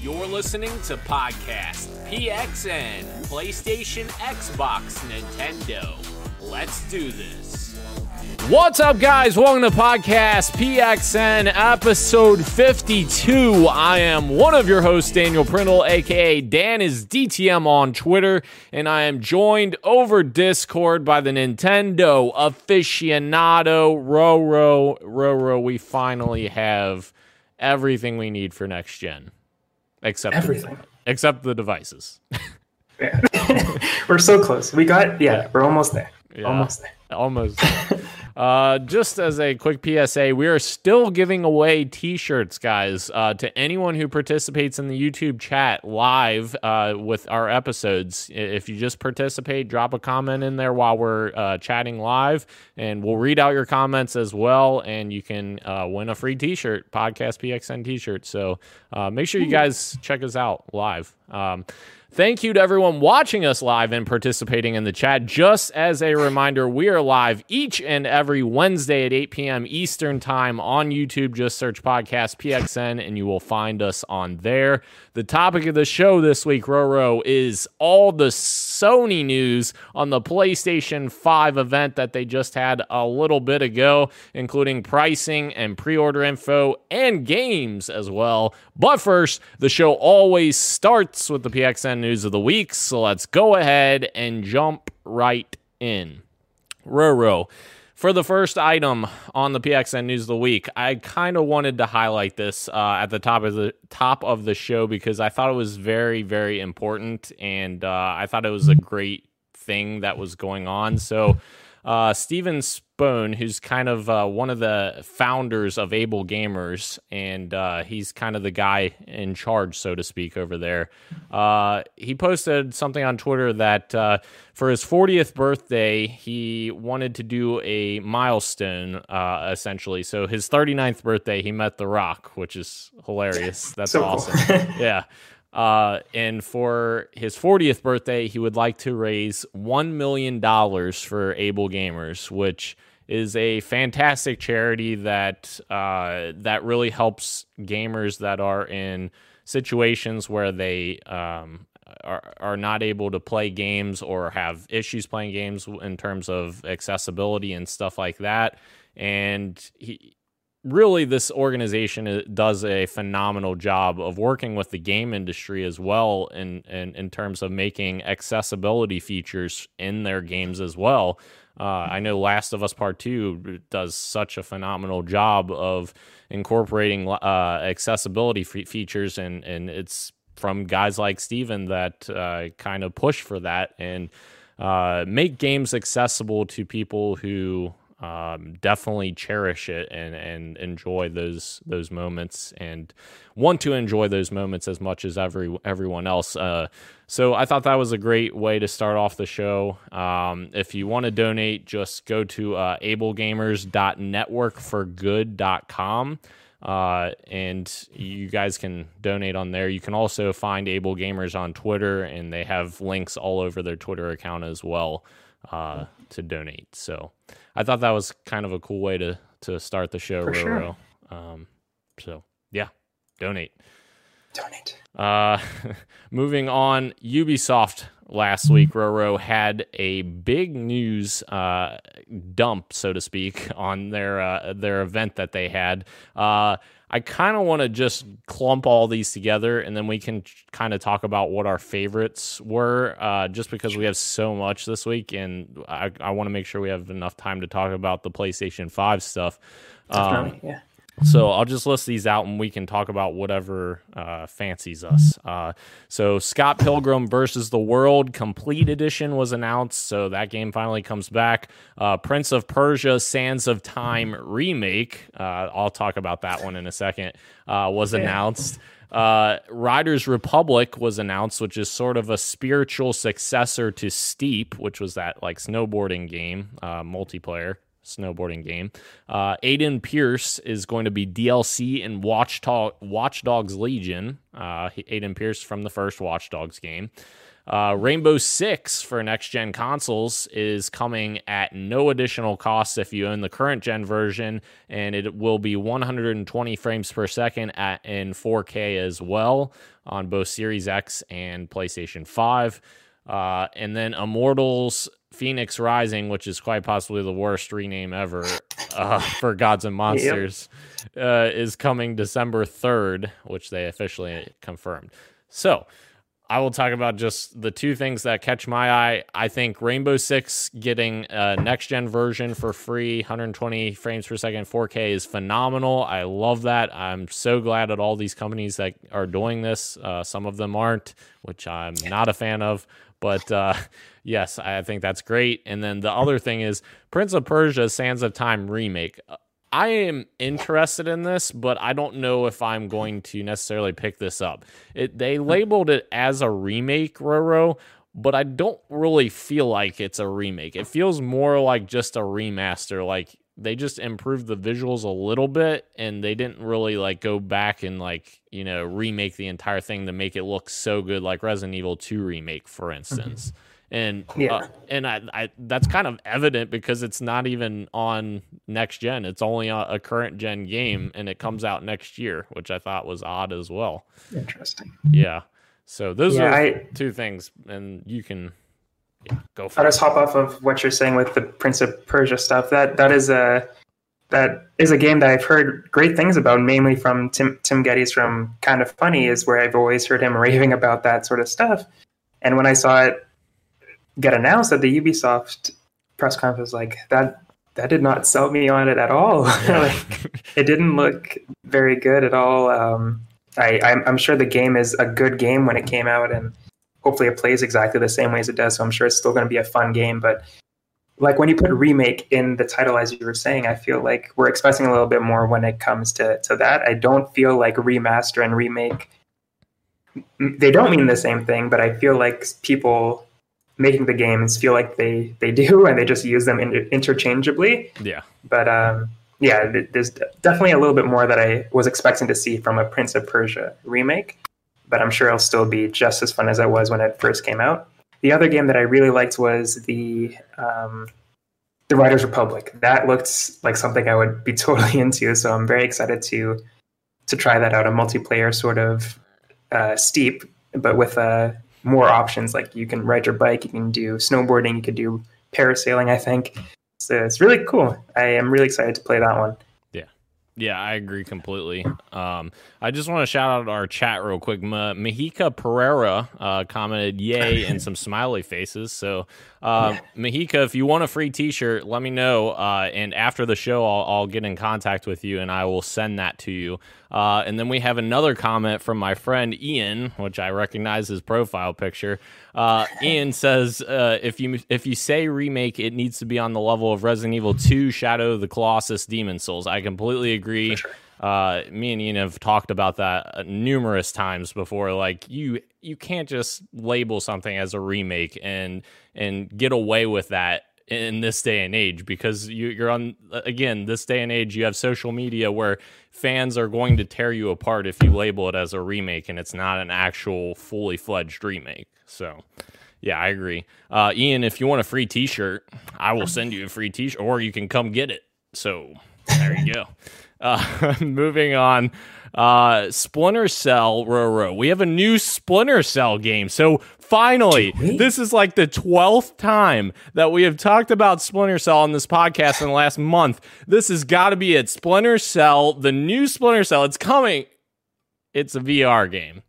You're listening to Podcast PXN, PlayStation, Xbox, Nintendo. Let's do this. What's up, guys? Welcome to Podcast PXN, episode 52. I am one of your hosts, Daniel Prindle, aka Dan is DTM on Twitter, and I am joined over Discord by the Nintendo aficionado, Roro. Roro, we finally have everything we need for next gen, except Everything. The, except the devices. Yeah. we're so close. We got yeah, we're almost there. Yeah. Almost there. Almost. uh, just as a quick PSA, we are still giving away T-shirts, guys, uh, to anyone who participates in the YouTube chat live uh, with our episodes. If you just participate, drop a comment in there while we're uh, chatting live, and we'll read out your comments as well, and you can uh, win a free T-shirt, Podcast PXN T-shirt. So uh, make sure you guys check us out live. Um, Thank you to everyone watching us live and participating in the chat. Just as a reminder, we are live each and every Wednesday at 8 p.m. Eastern Time on YouTube. Just search Podcast PXN and you will find us on there. The topic of the show this week, Roro, is all the Sony news on the PlayStation 5 event that they just had a little bit ago, including pricing and pre order info and games as well. But first, the show always starts with the PXN news of the week. So let's go ahead and jump right in. Roro. For the first item on the PXN News of the Week, I kind of wanted to highlight this uh, at the top of the top of the show because I thought it was very, very important, and uh, I thought it was a great thing that was going on. So, uh, Steven Spohn, who's kind of uh, one of the founders of Able Gamers, and uh, he's kind of the guy in charge, so to speak, over there. Uh, he posted something on Twitter that uh, for his 40th birthday, he wanted to do a milestone, uh, essentially. So his 39th birthday, he met The Rock, which is hilarious. That's So cool. awesome. yeah. Uh, and for his 40th birthday, he would like to raise $1 million for Able Gamers, which is a fantastic charity that uh, that really helps gamers that are in situations where they um, are, are not able to play games or have issues playing games in terms of accessibility and stuff like that. And he, really this organization uh, does a phenomenal job of working with the game industry as well in, in, in terms of making accessibility features in their games as well. Uh, I know Last of Us Part 2 does such a phenomenal job of incorporating uh, accessibility fe- features, and, and it's from guys like Steven that uh, kind of push for that and uh, make games accessible to people who um, definitely cherish it and, and enjoy those those moments and want to enjoy those moments as much as every everyone else. Uh, so I thought that was a great way to start off the show. Um, if you want to donate, just go to uh, ablegamers.networkforgood.com. Uh, and you guys can donate on there. You can also find Able Gamers on Twitter, and they have links all over their Twitter account as well uh, to donate. So I thought that was kind of a cool way to to start the show, For sure. Roro. Um, so yeah, donate. Donate. Uh, moving on, Ubisoft last week, Roro had a big news uh, dump, so to speak, on their uh, their event that they had. Uh, I kind of want to just clump all these together, and then we can kind of talk about what our favorites were, uh, just because we have so much this week, and I, I want to make sure we have enough time to talk about the PlayStation Five stuff. Um, yeah. So I'll just list these out and we can talk about whatever uh, fancies us. Uh, so Scott Pilgrim versus the World Complete Edition was announced. So that game finally comes back. Uh, Prince of Persia Sands of Time remake. Uh, I'll talk about that one in a second. Uh, was announced. Uh, Riders Republic was announced, which is sort of a spiritual successor to Steep, which was that like snowboarding game, uh, multiplayer snowboarding game. Uh, Aiden Pierce is going to be DLC in Watch, Watch Dogs Legion. Uh, Aiden Pierce from the first Watch Dogs game. Uh, Rainbow Six for next gen consoles is coming at no additional cost if you own the current gen version, and it will be 120 frames per second at in 4K as well on both Series X and PlayStation 5. Uh, and then Immortals Fenyx Rising, which is quite possibly the worst rename ever uh, for Gods and Monsters, yep. uh, is coming December 3rd, which they officially confirmed. So I will talk about just the two things that catch my eye. I think Rainbow Six getting a next gen version for free, 120 frames per second, 4K is phenomenal. I love that. I'm so glad that all these companies that are doing this. Uh, some of them aren't, which I'm not a fan of. But uh, yes, I think that's great. And then the other thing is Prince of Persia: Sands of Time remake. I am interested in this, but I don't know if I'm going to necessarily pick this up. It, they labeled it as a remake, Roro, but I don't really feel like it's a remake. It feels more like just a remaster. Like they just improved the visuals a little bit and they didn't really like go back and like, you know, remake the entire thing to make it look so good like Resident Evil 2 remake, for instance. Mm-hmm and yeah. Uh, and I, I that's kind of evident because it's not even on next gen. It's only a, a, current gen game, and it comes out next year, which I thought was odd as well. Interesting. Yeah. So those yeah, are I, two things, and you can yeah, go for. I'll just hop off of what you're saying with the Prince of Persia stuff. That that is a that is a game that I've heard great things about, mainly from Tim Tim Gettys from Kind of Funny, is where I've always heard him raving about that sort of stuff. And when I saw it get announced at the Ubisoft press conference, like that that did not sell me on it at all. like, it didn't look very good at all. Um, I, I'm, I'm sure the game is a good game when it came out, and hopefully it plays exactly the same way as it does. So I'm sure it's still going to be a fun game. But like when you put remake in the title, as you were saying, I feel like we're expressing a little bit more when it comes to to that. I don't feel like remaster and remake. They don't mean the same thing, but I feel like people making the games feel like they they do, and they just use them inter- interchangeably. Yeah. But um, yeah, there's definitely a little bit more that I was expecting to see from a Prince of Persia remake, but I'm sure it'll still be just as fun as it was when it first came out. The other game that I really liked was the um, the Riders Republic. That looked like something I would be totally into, so I'm very excited to to try that out. A multiplayer sort of uh, steep, but with a more options. Like you can ride your bike, you can do snowboarding, you could do parasailing. I think so. It's really cool. I am really excited to play that one. Yeah, yeah, I agree completely. Um, I just want to shout out our chat real quick. Ma- Mahika Pereira uh, commented "Yay" and some smiley faces. So, uh. Mahika, if you want a free T-shirt, let me know. Uh, and after the show, I'll, I'll, get in contact with you and I will send that to you. Uh, and then we have another comment from my friend Ian, which I recognize his profile picture. Uh, Ian says, uh, "If you if you say remake, it needs to be on the level of Resident Evil 2: Shadow of the Colossus, Demon Souls." I completely agree. Sure. Uh, me and Ian have talked about that numerous times before. Like you, you can't just label something as a remake and and get away with that in this day and age because you, are on again this day and age you have social media where fans are going to tear you apart if you label it as a remake and it's not an actual fully fledged remake. So yeah i agree. Uh, ian if you want a free t-shirt i will send you a free t-shirt or you can come get it. So there you go uh, moving on. Uh, Splinter Cell Roro. We have a new Splinter Cell game. So finally, this is like the 12th time that we have talked about Splinter Cell on this podcast in the last month. This has got to be it. Splinter Cell, the new Splinter Cell. It's coming. It's a VR game.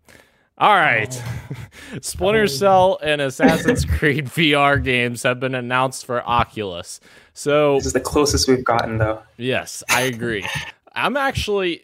All right. Oh. Splinter Cell and Assassin's Creed VR games have been announced for Oculus. So this is the closest we've gotten, though. Yes, I agree. I'm actually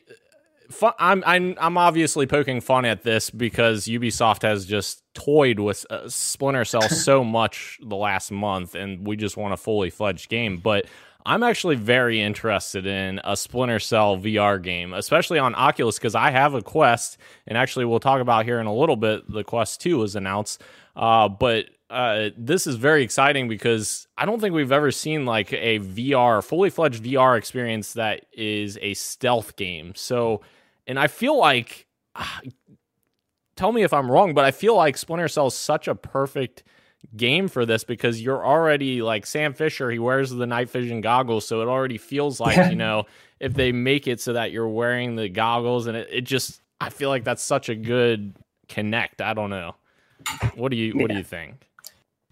fun, I'm I'm I'm obviously poking fun at this because Ubisoft has just toyed with uh, Splinter Cell so much the last month, and we just want a fully fledged game. But I'm actually very interested in a Splinter Cell VR game, especially on Oculus, because I have a Quest, and actually we'll talk about here in a little bit. The Quest Two was announced, uh, but uh, this is very exciting because I don't think we've ever seen like a VR, fully fledged VR experience that is a stealth game. So, and I feel like uh, tell me if I'm wrong, but I feel like Splinter Cell is such a perfect game for this because you're already like Sam Fisher, he wears the night vision goggles, so it already feels like, you know, if they make it so that you're wearing the goggles and it, it just I feel like that's such a good connect. I don't know. What do you what yeah. do you think?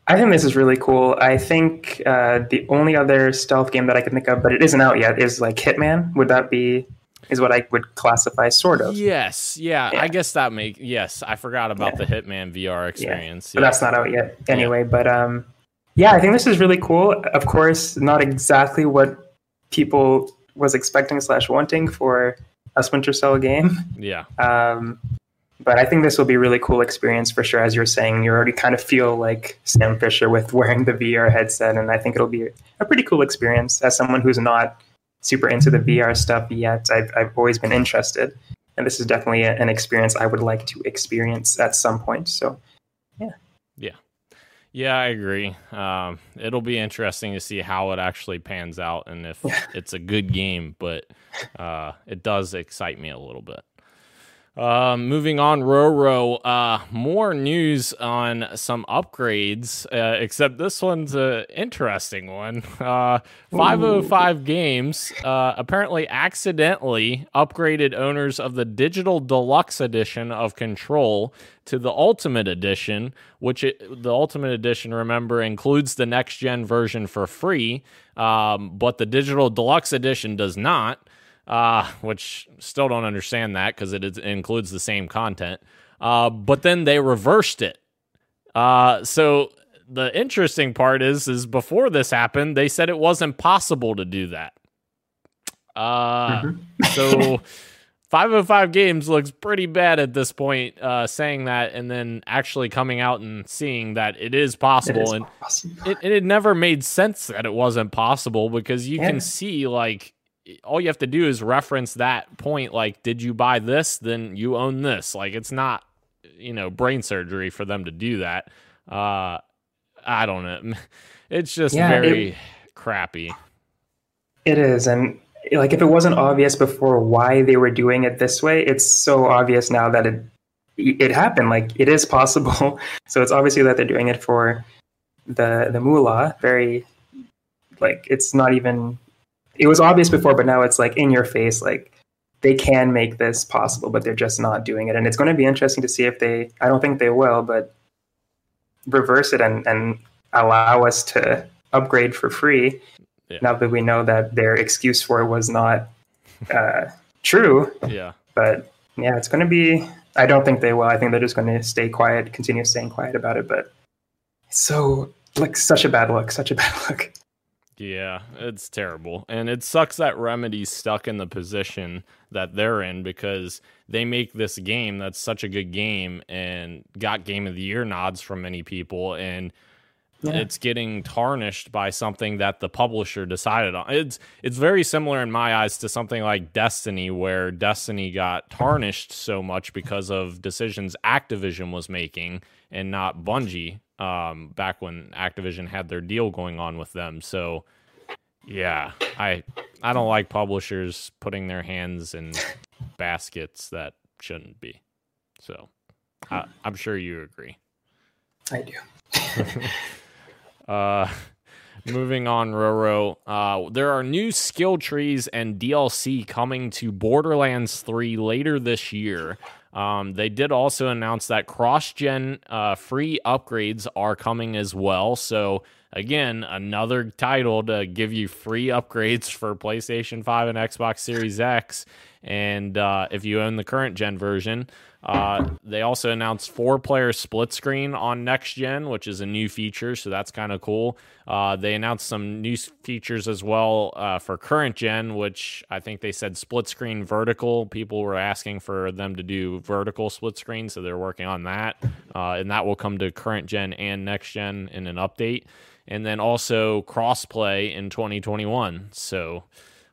I think this is really cool. I think uh, the only other stealth game that I can think of, but it isn't out yet, is like Hitman. Would that be is what I would classify sort of. Yes, yeah, yeah. I guess that make yes. I forgot about yeah. the Hitman VR experience. Yeah. But that's not out yet anyway. But um, yeah, I think this is really cool. Of course, not exactly what people was expecting slash wanting for a Splinter Cell game. Yeah. Um, but I think this will be a really cool experience for sure. As you're saying, you already kind of feel like Sam Fisher with wearing the VR headset, and I think it'll be a pretty cool experience as someone who's not super into the VR stuff yet. I've, I've always been interested. And this is definitely a, an experience I would like to experience at some point. So, yeah. Yeah. Yeah, I agree. Um, it'll be interesting to see how it actually pans out and if it's a good game, but uh, it does excite me a little bit. Uh, moving on, Roro. Uh, more news on some upgrades, uh, except this one's an interesting one. Uh, 505 Ooh. Games uh, apparently accidentally upgraded owners of the digital deluxe edition of Control to the Ultimate Edition, which it, the Ultimate Edition, remember, includes the next gen version for free, um, but the digital deluxe edition does not uh, which still don't understand that because it, includes the same content. Uh, but then they reversed it. Uh, so the interesting part is, is before this happened, they said it wasn't possible to do that. Uh, mm-hmm. so 505 Games looks pretty bad at this point, uh, saying that, and then actually coming out and seeing that it is possible. It is and possible. It, it, never made sense that it wasn't possible because you yeah. can see like all you have to do is reference that point like did you buy this? Then you own this. Like it's not you know brain surgery for them to do that. Uh i don't know. It's just yeah, very it, crappy. It is and like if it wasn't obvious before why they were doing it this way it's so obvious now that it it happened. Like it is possible. So it's obviously that they're doing it for the the mullah very like it's not even it was obvious before, but now it's like in your face, like they can make this possible, but they're just not doing it. And it's going to be interesting to see if they, I don't think they will, but reverse it and, and allow us to upgrade for free. Yeah. Now that we know that their excuse for it was not uh, true. Yeah. But yeah, it's going to be, I don't think they will. I think they're just going to stay quiet, continue staying quiet about it. But it's so, like, such a bad look, such a bad look. Yeah, it's terrible. And it sucks that Remedy's stuck in the position that they're in because they make this game that's such a good game and got game of the year nods from many people and yeah. it's getting tarnished by something that the publisher decided on. It's it's very similar in my eyes to something like Destiny where Destiny got tarnished so much because of decisions Activision was making and not Bungie um, back when Activision had their deal going on with them. So, yeah, I I don't like publishers putting their hands in baskets that shouldn't be. So, I, I'm sure you agree. I do. uh, moving on, Roro. Uh, there are new skill trees and DLC coming to Borderlands 3 later this year. Um, they did also announce that cross gen uh, free upgrades are coming as well. So, again, another title to give you free upgrades for PlayStation 5 and Xbox Series X. And uh, if you own the current gen version, uh, they also announced four player split screen on next gen, which is a new feature. So that's kind of cool. Uh, they announced some new features as well uh, for current gen, which I think they said split screen vertical. People were asking for them to do vertical split screen. So they're working on that. Uh, and that will come to current gen and next gen in an update. And then also crossplay in 2021. So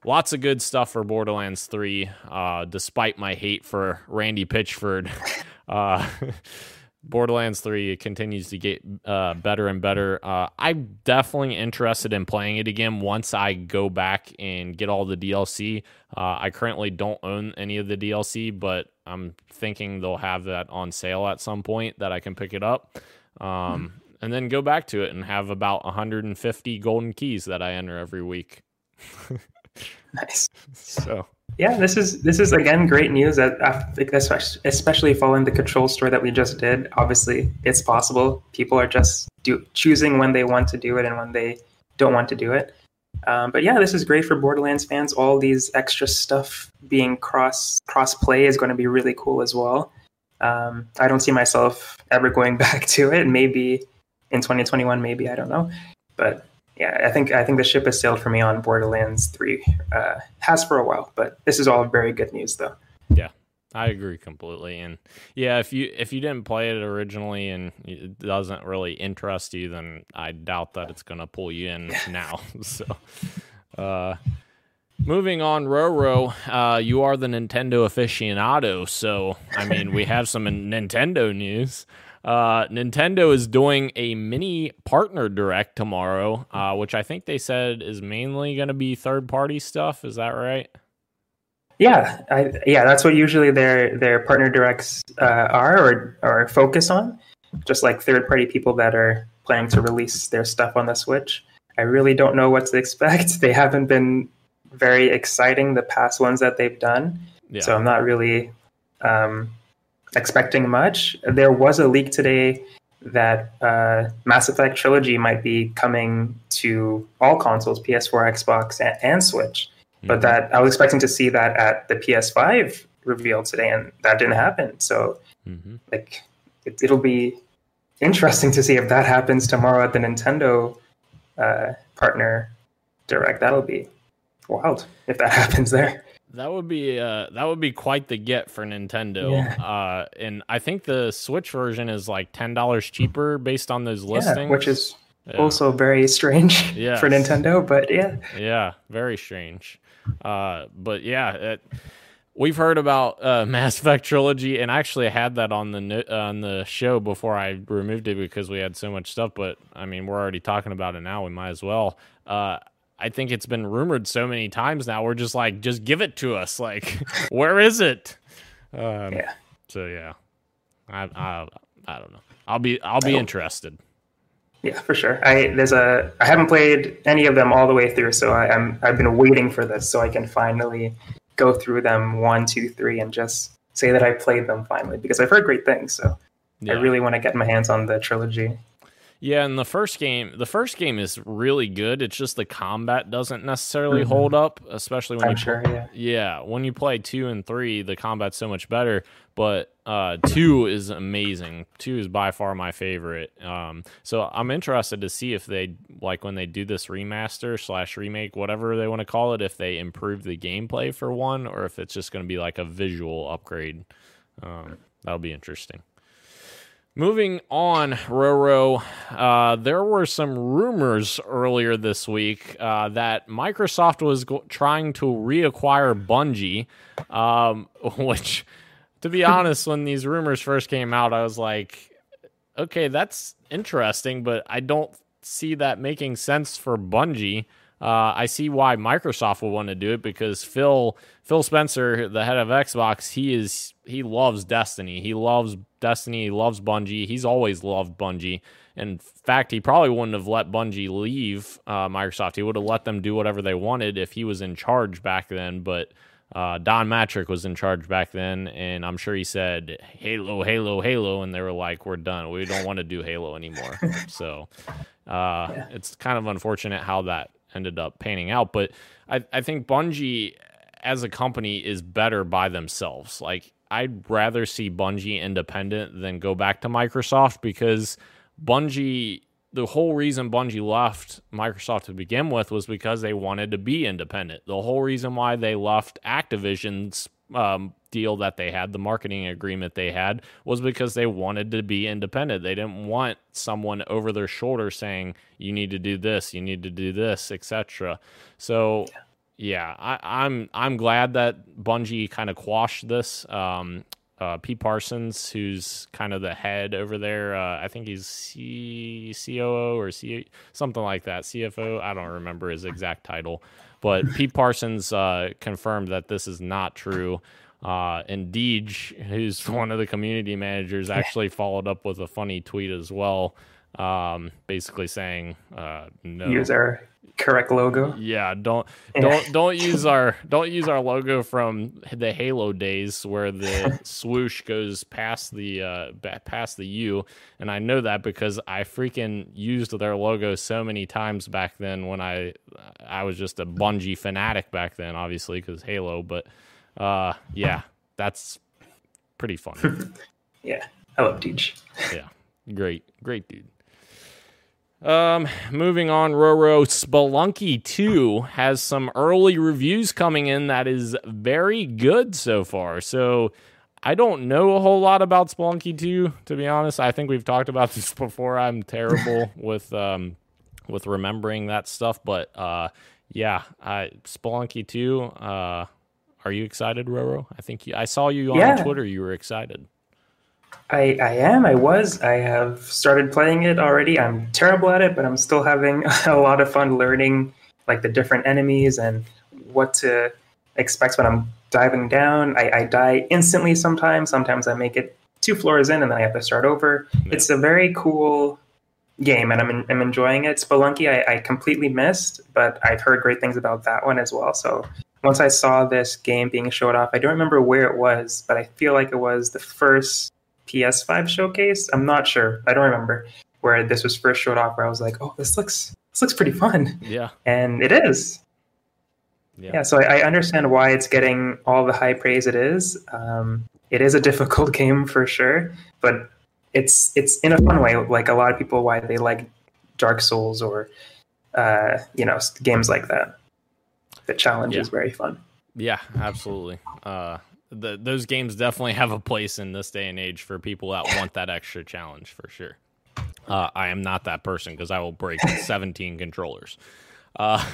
lots of good stuff for Borderlands 3, uh, despite my hate for Randy Pitchford. uh, Borderlands 3 continues to get uh, better and better. Uh, I'm definitely interested in playing it again once I go back and get all the DLC. Uh, I currently don't own any of the DLC, but I'm thinking they'll have that on sale at some point that I can pick it up. Um, mm-hmm. And then go back to it and have about 150 golden keys that I enter every week. nice. So yeah, this is this is again great news. That especially following the control store that we just did. Obviously, it's possible. People are just do, choosing when they want to do it and when they don't want to do it. Um, but yeah, this is great for Borderlands fans. All these extra stuff being cross cross play is going to be really cool as well. Um, I don't see myself ever going back to it. Maybe in 2021, maybe I don't know. But yeah, I think I think the ship has sailed for me on Borderlands Three. Uh, has for a while, but this is all very good news, though. Yeah, I agree completely. And yeah, if you if you didn't play it originally and it doesn't really interest you, then I doubt that it's going to pull you in now. so, uh, moving on, Roro, uh, you are the Nintendo aficionado, so I mean, we have some Nintendo news. Uh, Nintendo is doing a mini partner direct tomorrow, uh, which I think they said is mainly going to be third party stuff. Is that right? Yeah, I, yeah, that's what usually their their partner directs uh, are or or focus on. Just like third party people that are planning to release their stuff on the Switch. I really don't know what to expect. They haven't been very exciting the past ones that they've done, yeah. so I'm not really um, expecting much. There was a leak today that uh, Mass Effect Trilogy might be coming to all consoles, PS4, Xbox, and, and Switch. Mm-hmm. But that I was expecting to see that at the PS5 reveal today, and that didn't happen. So, mm-hmm. like, it, will be interesting to see if that happens tomorrow at the Nintendo uh, partner direct. That'll be wild if that happens there. That would be uh, that would be quite the get for Nintendo. Yeah. Uh, and I think the Switch version is like ten dollars cheaper based on those listings, yeah, which is yeah. also very strange yes. for Nintendo. But yeah, yeah, very strange. Uh, but yeah, it, we've heard about uh, Mass Effect trilogy, and I actually had that on the on the show before I removed it because we had so much stuff. But I mean, we're already talking about it now. We might as well. Uh, I think it's been rumored so many times now. We're just like, just give it to us. Like, where is it? Um, yeah. So yeah, I, I I don't know. I'll be I'll be interested. Yeah, for sure. I there's a I haven't played any of them all the way through, so I, I'm I've been waiting for this so I can finally go through them one, two, three, and just say that I played them finally because I've heard great things. So yeah. I really want to get my hands on the trilogy. Yeah, and the first game, the first game is really good. It's just the combat doesn't necessarily mm-hmm. hold up, especially when I'm you sure, yeah. yeah, when you play 2 and 3, the combat's so much better, but uh 2 is amazing. 2 is by far my favorite. Um so I'm interested to see if they like when they do this remaster slash remake, whatever they want to call it, if they improve the gameplay for one or if it's just going to be like a visual upgrade. Um that'll be interesting. Moving on, Roro, uh, there were some rumors earlier this week uh, that Microsoft was go- trying to reacquire Bungie, um, which, to be honest, when these rumors first came out, I was like, okay, that's interesting, but I don't see that making sense for Bungie. Uh, I see why Microsoft would want to do it because Phil Phil Spencer, the head of Xbox, he is he loves Destiny. He loves Destiny. He loves Bungie. He's always loved Bungie. In fact, he probably wouldn't have let Bungie leave uh, Microsoft. He would have let them do whatever they wanted if he was in charge back then. But uh, Don Mattrick was in charge back then, and I'm sure he said Halo, Halo, Halo, and they were like, "We're done. We don't want to do Halo anymore." so uh, yeah. it's kind of unfortunate how that ended up panning out. But I, I think Bungie as a company is better by themselves. Like I'd rather see Bungie independent than go back to Microsoft because Bungie the whole reason Bungie left Microsoft to begin with was because they wanted to be independent. The whole reason why they left Activision's um, deal that they had, the marketing agreement they had, was because they wanted to be independent. They didn't want someone over their shoulder saying, "You need to do this, you need to do this," etc. So, yeah, I, am I'm, I'm glad that Bungie kind of quashed this. Um, uh, Pete Parsons, who's kind of the head over there. Uh, I think he's C- COO or C- something like that, CFO. I don't remember his exact title, but Pete Parsons uh, confirmed that this is not true. Uh, and Deej, who's one of the community managers, actually followed up with a funny tweet as well, um, basically saying, uh, "No, use our correct logo. Yeah, don't don't don't use our don't use our logo from the Halo days where the swoosh goes past the uh past the U, and I know that because I freaking used their logo so many times back then when I I was just a Bungie fanatic back then, obviously because Halo, but uh yeah, that's pretty fun. yeah, I love Deej. yeah, great, great dude. Um, moving on, Roro Spelunky 2 has some early reviews coming in that is very good so far. So I don't know a whole lot about Spelunky 2, to be honest. I think we've talked about this before. I'm terrible with um with remembering that stuff, but uh yeah, I Spelunky 2, uh are you excited, Roro? I think you, I saw you on Yeah. Twitter. You were excited. I, I am. I was. I have started playing it already. I'm terrible at it, but I'm still having a lot of fun learning like the different enemies and what to expect when I'm diving down. I, I die instantly sometimes. Sometimes I make it two floors in and then I have to start over. Yeah. It's a very cool game and I'm, I'm enjoying it. Spelunky, I, I completely missed, but I've heard great things about that one as well. So once I saw this game being showed off, I don't remember where it was, but I feel like it was the first PS5 showcase. I'm not sure. I don't remember where this was first showed off. Where I was like, "Oh, this looks this looks pretty fun," Yeah. and it is. Yeah. Yeah, so I, I understand why it's getting all the high praise it is. Um, it is a difficult game for sure, but it's it's in a fun way. Like a lot of people, why they like Dark Souls or uh, you know games like that. The challenge Yeah. is very fun. Yeah, absolutely. Uh, the, those games definitely have a place in this day and age for people that want that extra challenge for sure. Uh, I am not that person because I will break 17 controllers. Uh,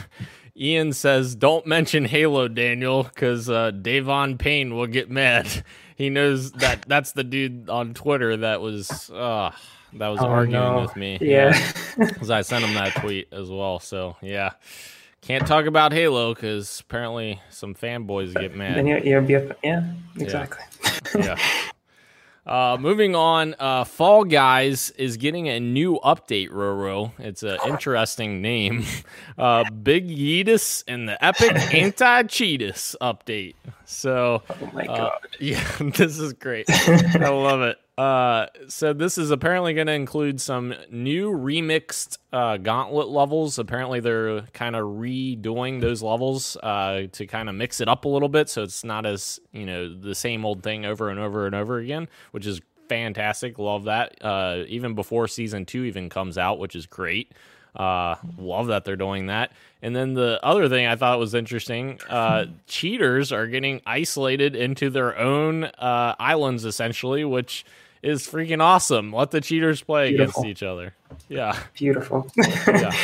Ian says, "Don't mention Halo, Daniel, because uh, Davon Payne will get mad. He knows that that's the dude on Twitter that was uh, that was Oh, arguing no. with me. Yeah, because I sent him that tweet as well. So yeah, can't talk about Halo because apparently some fanboys get then mad. you you're be a, yeah exactly. yeah. Uh, moving on, uh, Fall Guys is getting a new update. Roro, it's an interesting name. Uh, Big Yeetus and the Epic Anti Cheetus update. So oh my uh, god. yeah, this is great. I love it. Uh, so this is apparently going to include some new remixed uh, gauntlet levels. Apparently, they're kind of redoing those levels uh, to kind of mix it up a little bit, so it's not as you know the same old thing over and over and over again, which is fantastic. Love that. Uh, even before season two even comes out, which is great. Uh, love that they're doing that. And then the other thing I thought was interesting, uh, cheaters are getting isolated into their own uh, islands essentially, which is freaking awesome. Let the cheaters play Beautiful. against each other. Yeah, Beautiful. yeah,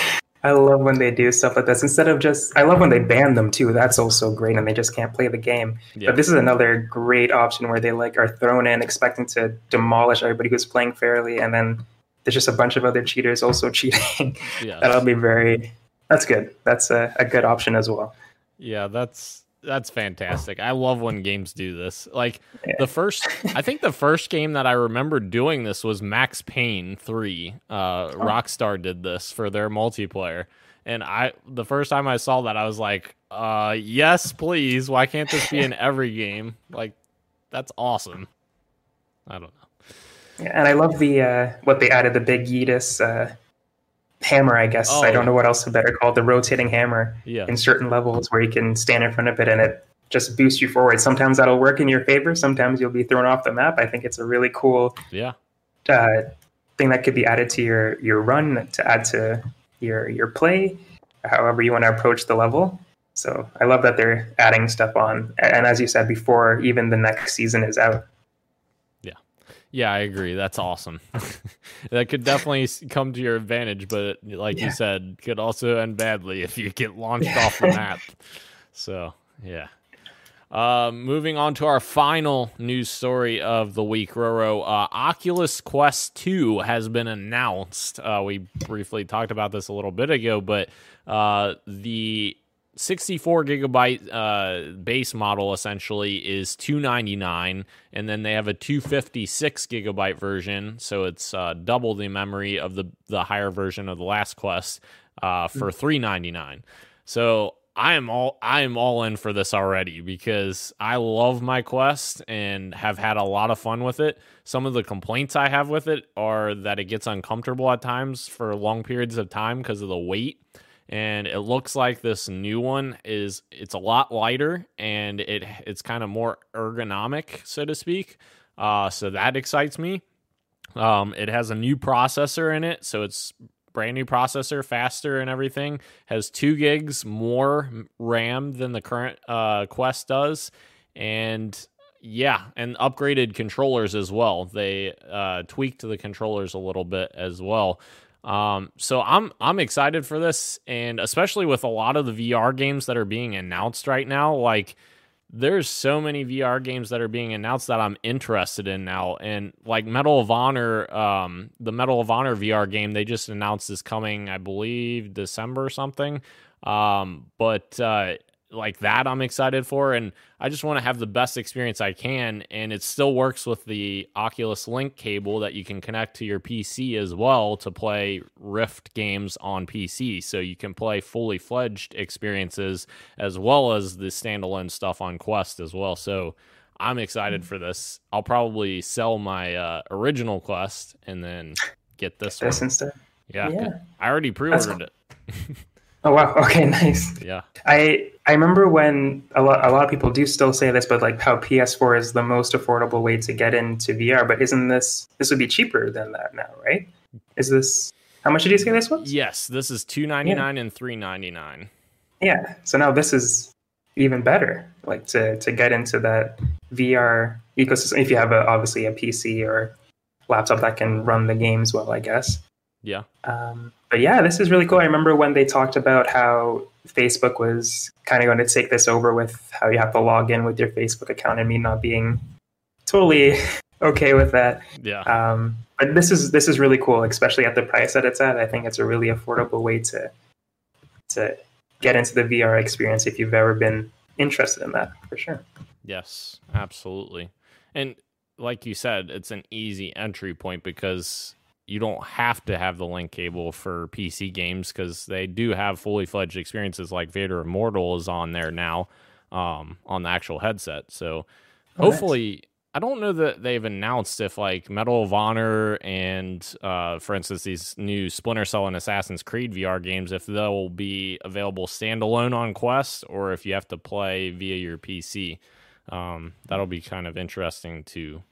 I love when they do stuff like this. Instead of just, I love when they ban them too. That's also great, and they just can't play the game. yeah, But this is another great option where they like are thrown in expecting to demolish everybody who's playing fairly, and then there's just a bunch of other cheaters also cheating. yeah. That'll be very. That's good. That's a, a good option as well. Yeah, that's that's fantastic. I love when games do this. Like Yeah. the first I think the first game that I remember doing this was Max Payne 3. Uh Rockstar did this for their multiplayer. And I the first time I saw that I was like, uh yes, please. Why can't this be in every game? Like that's awesome. I don't know. Yeah, and I love the uh, what they added the big Yeetus uh, hammer. I guess Oh, I don't know what else to better call it, the rotating hammer Yeah. in certain levels where you can stand in front of it and it just boosts you forward. Sometimes that'll work in your favor. Sometimes you'll be thrown off the map. I think it's a really cool Yeah. uh, thing that could be added to your your run to add to your your play, however you want to approach the level. So I love that they're adding stuff on, and as you said before, even the next season is out. Yeah, I agree. That's awesome. that could definitely come to your advantage, but like you said, could also end badly if you get launched off the map. So, yeah. Uh, moving on to our final news story of the week, Roro. Uh, Oculus Quest 2 has been announced. Uh, we briefly talked about this a little bit ago, but uh, the 64 gigabyte uh, base model essentially is 299 and then they have a 256 gigabyte version so it's uh, double the memory of the the higher version of the last quest uh, for 399 so I am all I am all in for this already because I love my quest and have had a lot of fun with it. Some of the complaints I have with it are that it gets uncomfortable at times for long periods of time because of the weight. And it looks like this new one is it's a lot lighter and it it's kind of more ergonomic, so to speak. Uh, so that excites me. Um, it has a new processor in it, so it's brand new processor, faster and everything. Has two gigs more RAM than the current uh, Quest does, and yeah, and upgraded controllers as well. They uh, tweaked the controllers a little bit as well. Um, so I'm I'm excited for this, and especially with a lot of the VR games that are being announced right now, like there's so many VR games that are being announced that I'm interested in now. And like Medal of Honor, um, the Medal of Honor VR game, they just announced is coming, I believe, December or something. Um, but uh, like that I'm excited for and I just want to have the best experience I can and it still works with the Oculus Link cable that you can connect to your PC as well to play Rift games on PC so you can play fully fledged experiences as well as the standalone stuff on Quest as well so I'm excited for this I'll probably sell my uh, original Quest and then get this, this one instead. yeah, Yeah. I already pre-ordered cool. it Oh wow. Okay. Nice. yeah I I remember when a lot a lot of people do still say this, but like how PS4 is the most affordable way to get into VR. But isn't this this would be cheaper than that now, right? Is this how much did you say this was? yes this is 299 and 399 Yeah. So now this is even better, like to to get into that VR ecosystem. If you have a, obviously a PC or laptop that can run the games well, I guess. yeah Um, but yeah, this is really cool. I remember when they talked about how Facebook was kind of going to take this over with how you have to log in with your Facebook account and me not being totally okay with that. yeah Um, but this is this is really cool, especially at the price that it's at. I think it's a really affordable way to to get into the VR experience if you've ever been interested in that, for sure. Yes, absolutely. And like you said, it's an easy entry point because you don't have to have the link cable for PC games because they do have fully fledged experiences like Vader Immortal is on there now um, on the actual headset. So Oh, nice. hopefully, I don't know that they've announced if like Medal of Honor and, uh, for instance, these new Splinter Cell and Assassin's Creed VR games, if they'll be available standalone on Quest or if you have to play via your PC. Um, that'll be kind of interesting to,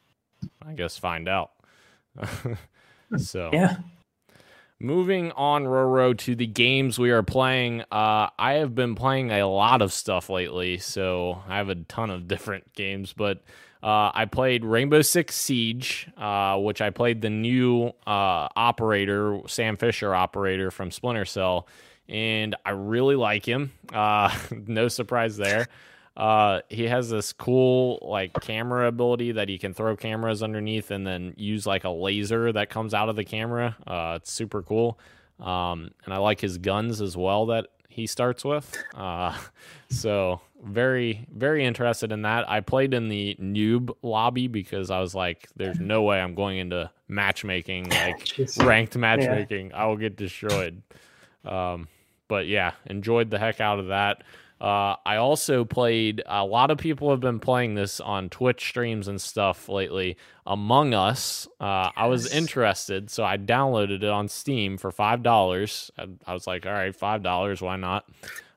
I guess, find out. so Yeah. Moving on, Roro, to the games we are playing. Uh, I have been playing a lot of stuff lately, so I have a ton of different games. But uh, I played Rainbow Six Siege, uh, which I played the new uh, operator, Sam Fisher operator from Splinter Cell, and I really like him. Uh, no surprise there. Uh, he has this cool like camera ability that he can throw cameras underneath and then use like a laser that comes out of the camera. Uh, it's super cool. Um, and I like his guns as well that he starts with. Uh, so very very interested in that. I played in the noob lobby because I was like, "There's no way I'm going into matchmaking like ranked matchmaking. I will get destroyed." Um, but yeah, enjoyed the heck out of that. Uh, I also played. A lot of people have been playing this on Twitch streams and stuff lately. Among Us. Uh, I was interested, so I downloaded it on Steam for five dollars. I, I was like, "All right, five dollars, why not?"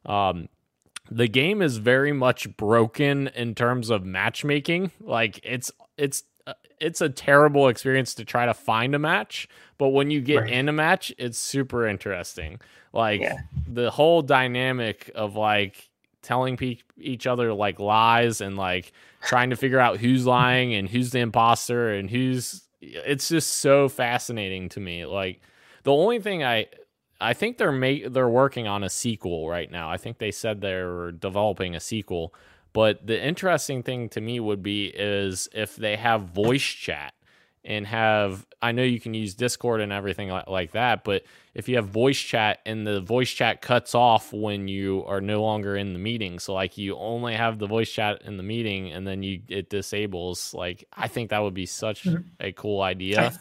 Um, the game is very much broken in terms of matchmaking. Like it's it's uh, it's a terrible experience to try to find a match, but when you get Right. in a match, it's super interesting. Like Yeah. the whole dynamic of like telling pe- each other like lies and like trying to figure out who's lying and who's the imposter and who's it's just so fascinating to me. Like the only thing I I think they're ma- they're working on a sequel right now. I think they said they were developing a sequel, But the interesting thing to me would be is if they have voice chat and have I know you can use Discord and everything like, that, but if you have voice chat and the voice chat cuts off when you are no longer in the meeting, so like you only have the voice chat in the meeting and then you it disables, like I think that would be such mm-hmm. a cool idea.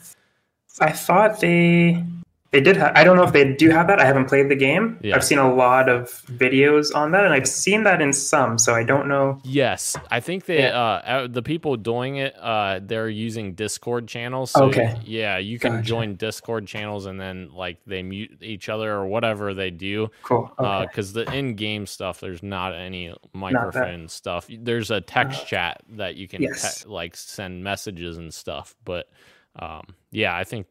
I, I thought they they did. Ha- I don't know if they do have that. I haven't played the game. Yeah. I've seen a lot of videos on that, and I've seen that in some. So I don't know. Yes, I think they yeah. uh, the people doing it uh, they're using Discord channels. So okay. Yeah, you can gotcha. join Discord channels, and then like they mute each other or whatever they do. Cool. Because uh, the in-game stuff, there's not any microphone not stuff. There's a text uh, chat that you can yes. te- like send messages and stuff, but. Um, yeah, I think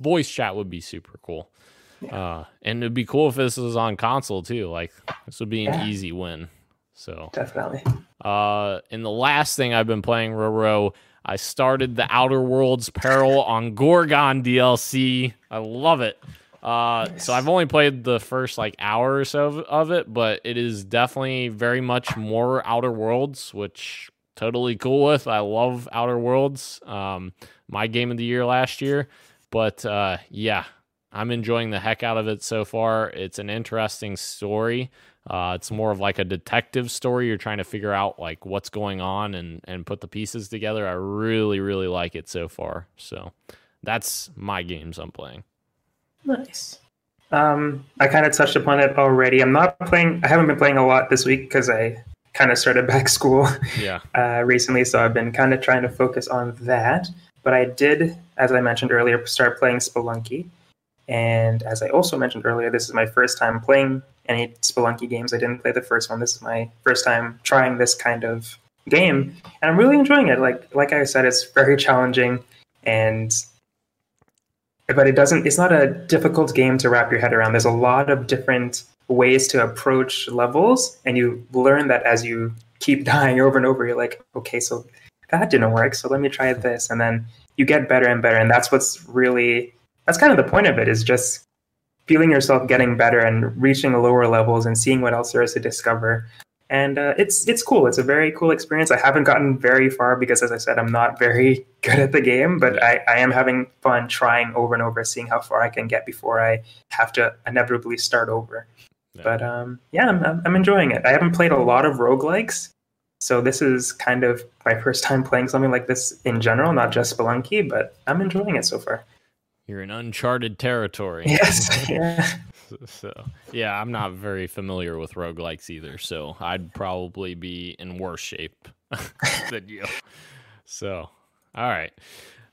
voice chat would be super cool. Yeah. Uh, and it'd be cool if this was on console too. Like this would be an yeah. easy win. So definitely. Uh, and the last thing I've been playing Roro, I started the Outer Worlds Peril on Gorgon DLC. I love it. Uh, nice. so I've only played the first like hour or so of, of, it, but it is definitely very much more Outer Worlds, which totally cool with. I love Outer Worlds. Um, my game of the year last year. But uh, yeah, I'm enjoying the heck out of it so far. It's an interesting story. Uh, it's more of like a detective story. You're trying to figure out like what's going on and and put the pieces together. I really really like it so far. So that's my games I'm playing. Nice. Um, I kind of touched upon it already. I'm not playing. I haven't been playing a lot this week because I kind of started back school. Yeah. Uh, recently, so I've been kind of trying to focus on that. But I did, as I mentioned earlier, start playing Spelunky. And as I also mentioned earlier, this is my first time playing any Spelunky games. I didn't play the first one. This is my first time trying this kind of game, and I'm really enjoying it. Like like I said, it's very challenging, and but it doesn't. It's not a difficult game to wrap your head around. There's a lot of different ways to approach levels, and you learn that as you keep dying over and over. You're like, okay, so that didn't work so let me try this. And then you get better and better and that's what's really that's kind of the point of it is just feeling yourself getting better and reaching lower levels and seeing what else there is to discover. And uh, it's it's cool. It's a very cool experience. I haven't gotten very far because as i said i'm not very good at the game but I, I am having fun trying over and over seeing how far i can get before i have to inevitably start over. Yeah. but um, yeah I'm, I'm enjoying it. I haven't played a lot of roguelikes so this is kind of my first time playing something like this in general, not just Spelunky, but I'm enjoying it so far. You're in uncharted territory. Yes. yeah. So, yeah, I'm not very familiar with roguelikes either, so I'd probably be in worse shape than you. So, all right.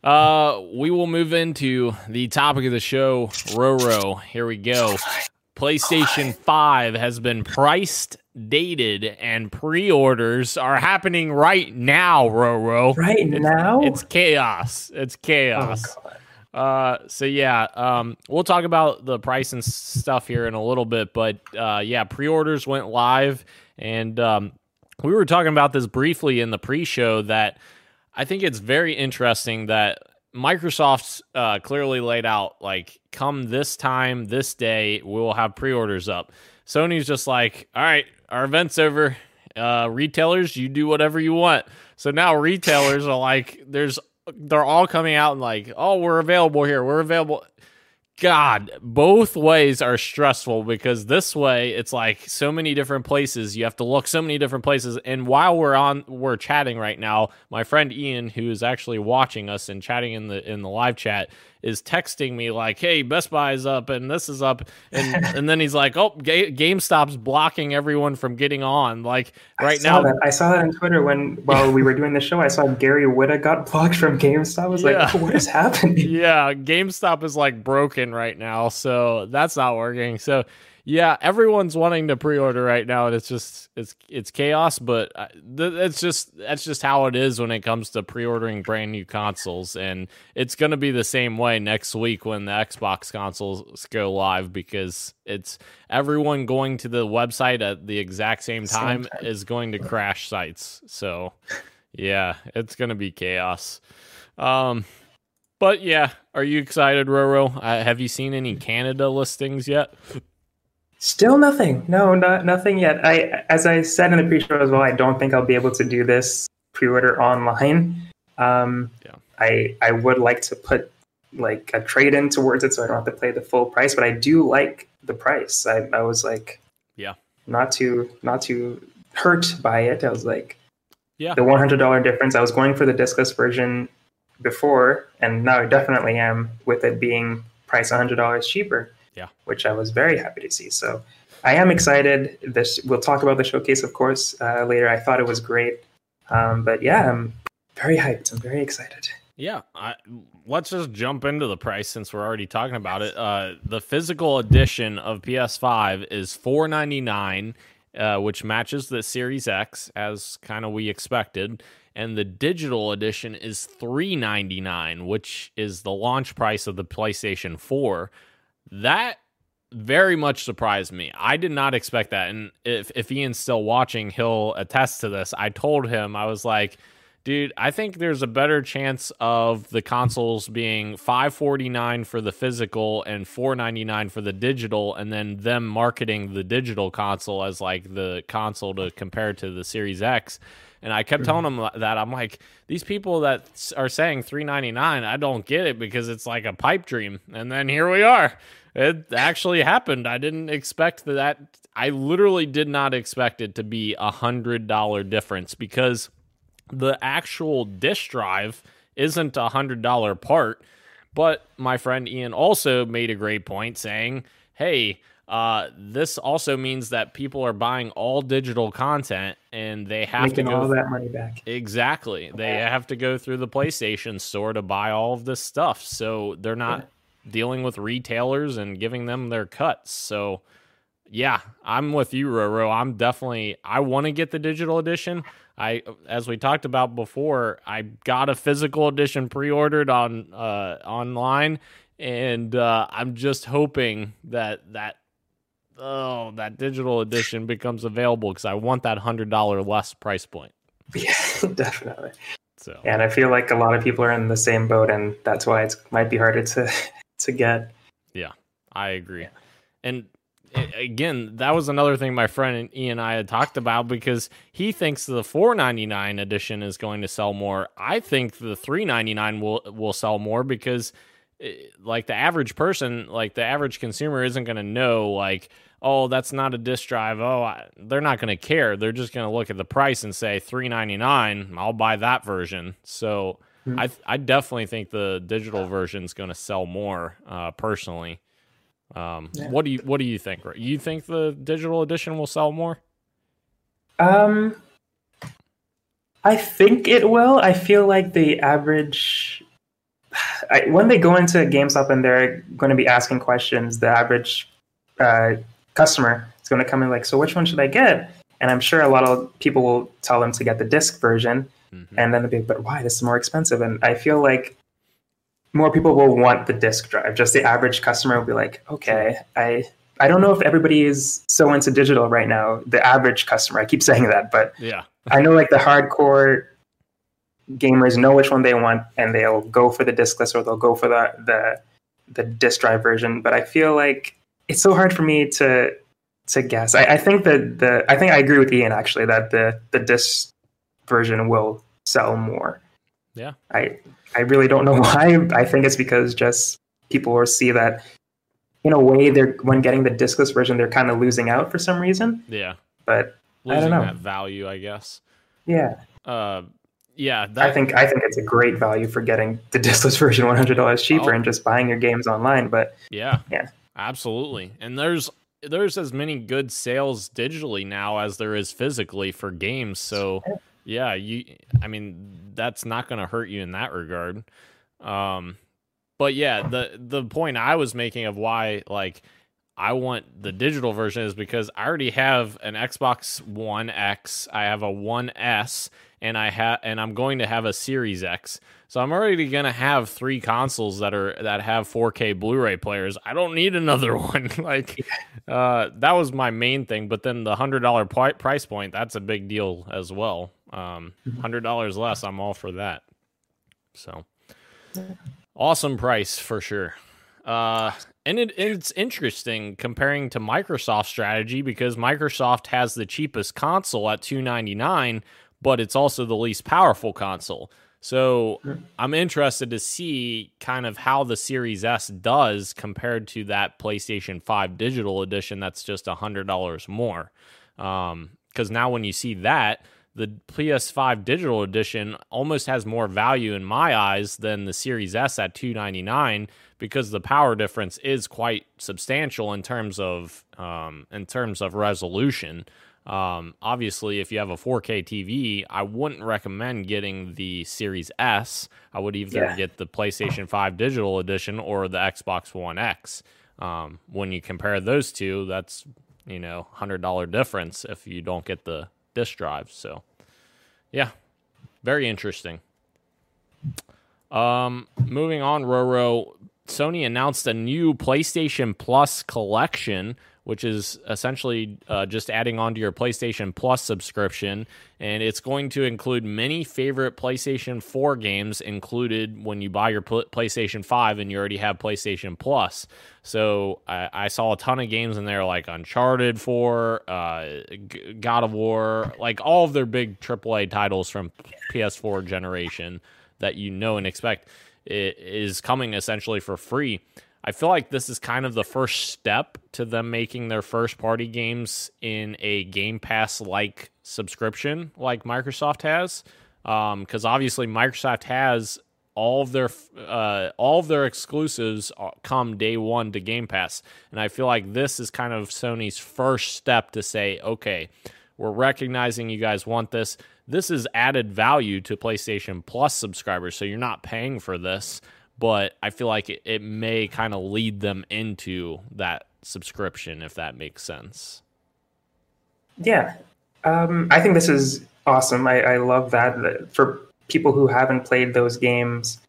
Uh, we will move into the topic of the show, Roro. Here we go. PlayStation 5 has been priced, dated, and pre orders are happening right now, Roro. Right it's, now? It's chaos. It's chaos. Oh, uh, so yeah, um, we'll talk about the price and stuff here in a little bit, but uh, yeah, pre-orders went live, and um, we were talking about this briefly in the pre-show that I think it's very interesting that Microsoft's uh, clearly laid out like, come this time, this day, we'll have pre-orders up. Sony's just like, all right, our event's over. Uh, retailers, you do whatever you want. So now retailers are like, there's, they're all coming out and like, oh, we're available here. We're available. God, both ways are stressful because this way it's like so many different places. You have to look so many different places. And while we're on, we're chatting right now. My friend Ian, who is actually watching us and chatting in the in the live chat, is texting me like, "Hey, Best Buy is up and this is up," and and then he's like, "Oh, Ga- GameStop's blocking everyone from getting on." Like right I now, that. I saw that on Twitter when while we were doing the show. I saw Gary Whitta got blocked from GameStop. I was yeah. like, "What is happening?" yeah, GameStop is like broken right now, so that's not working. So yeah, everyone's wanting to pre-order right now, and it's just it's it's chaos. But uh, it's just that's just how it is when it comes to pre-ordering brand new consoles, and it's going to be the same way next week when the Xbox consoles go live because it's everyone going to the website at the exact same time, same time. is going to crash sites. So yeah, it's going to be chaos. Um, but yeah, are you excited, Roro? Uh, have you seen any Canada listings yet? Still nothing. No, not nothing yet. I, as I said in the pre-show as well, I don't think I'll be able to do this pre-order online. Um, Yeah. I I would like to put like a trade in towards it, so I don't have to pay the full price. But I do like the price. I, I was like, Yeah. not too not too hurt by it. I was like, Yeah. the one hundred dollar difference. I was going for the discless version before, and now I definitely am with it being priced hundred dollars cheaper. Yeah. which I was very happy to see. So I am excited. This we'll talk about the showcase, of course, uh, later. I thought it was great, um, but yeah, I'm very hyped. I'm very excited. Yeah, I, let's just jump into the price since we're already talking about it. Uh, the physical edition of PS5 is four ninety nine, uh, which matches the Series X as kind of we expected, and the digital edition is three ninety nine, which is the launch price of the PlayStation Four. That very much surprised me. I did not expect that, and if if Ian's still watching, he'll attest to this. I told him I was like dude i think there's a better chance of the consoles being 549 for the physical and 499 for the digital and then them marketing the digital console as like the console to compare to the series x and i kept telling mm-hmm. them that i'm like these people that are saying 399 i don't get it because it's like a pipe dream. And then here we are. It actually happened. I didn't expect that i literally did not expect it to be a hundred dollar difference because the actual disk drive isn't a hundred dollar part. But my friend Ian also made a great point saying, hey, uh, this also means that people are buying all digital content and they have Making to go all that money back. Exactly. They have to go through the PlayStation store to buy all of this stuff. So they're not dealing with retailers and giving them their cuts. So yeah, I'm with you, Roro. I'm definitely I want to get the digital edition. I as we talked about before, I got a physical edition pre-ordered on uh online and uh I'm just hoping that that oh, that digital edition becomes available cuz I want that $100 less price point. Yeah, definitely. So And I feel like a lot of people are in the same boat, and that's why it might be harder to to get. Yeah, I agree. And again, that was another thing my friend Ian and I had talked about because he thinks the 499 edition is going to sell more. I think the 399 will will sell more because like the average person, like the average consumer isn't going to know like oh, that's not a disk drive. Oh, I, they're not going to care. They're just going to look at the price and say 399, I'll buy that version. So Hmm. I I definitely think the digital version is going to sell more uh, personally. Um, Yeah. What do you What do you think? You think the digital edition will sell more? Um, I think it will. I feel like the average, I, when they go into GameStop and they're going to be asking questions, the average uh, customer is going to come in like, "So which one should I get?" And I'm sure a lot of people will tell them to get the disc version, Mhm. and then they'll be, like, "But why? This is more expensive." And I feel like more people will want the disc drive. Just the average customer will be like, "Okay, I." I don't know if everybody is so into digital right now. The average customer, I keep saying that, but Yeah, I know like the hardcore gamers know which one they want and they'll go for the discless or they'll go for the the the disc drive version. But I feel like it's so hard for me to to guess. I, I think that the I think I agree with Ian actually that the the disc version will sell more. Yeah. I I really don't know why. I think it's because just people see that in a way they're when getting the discless version they're kind of losing out for some reason. yeah. But I Losing don't know. that value, I guess. yeah. Uh, yeah. That, I think I think it's a great value for getting the discless version one hundred dollars cheaper Oh. and just buying your games online. But Yeah. Yeah. Absolutely. And there's there's as many good sales digitally now as there is physically for games. So yeah, you I mean that's not going to hurt you in that regard. Um but yeah, the the point I was making of why like I want the digital version is because I already have an Xbox One X, I have a One S, and I have and I'm going to have a Series X. So I'm already going to have three consoles that are that have 4K Blu-ray players. I don't need another one. like uh that was my main thing, but then the $100 pi- price point, that's a big deal as well. Um $100 less, I'm all for that. So awesome price for sure. Uh, and it, it's interesting comparing to Microsoft's strategy because Microsoft has the cheapest console at 299 but it's also the least powerful console. So I'm interested to see kind of how the Series S does compared to that PlayStation 5 digital edition that's just $100 more. Because um, now when you see that, the PS5 digital edition almost has more value in my eyes than the Series S at 299 because the power difference is quite substantial in terms of um, in terms of resolution. Um, obviously, if you have a 4K TV, I wouldn't recommend getting the Series S. I would either yeah. get the PlayStation 5 digital edition or the Xbox One X. Um, when you compare those two, that's you know hundred dollar difference if you don't get the disk drive. So, yeah, very interesting. Um, moving on, Roro. Sony announced a new PlayStation Plus collection which is essentially uh, just adding on to your PlayStation Plus subscription. And it's going to include many favorite PlayStation 4 games included when you buy your PlayStation 5 and you already have PlayStation Plus. So I, I saw a ton of games in there like Uncharted 4, uh, God of War, like all of their big AAA titles from PS4 generation that you know and expect is coming essentially for free. I feel like this is kind of the first step to them making their first party games in a Game Pass like subscription, like Microsoft has. Because um, obviously, Microsoft has all of their uh, all of their exclusives come day one to Game Pass, and I feel like this is kind of Sony's first step to say, okay, we're recognizing you guys want this. This is added value to PlayStation Plus subscribers, so you're not paying for this but I feel like it, it may kind of lead them into that subscription if that makes sense. Yeah, um, I think this is awesome. I, I love that. For people who haven't played those games,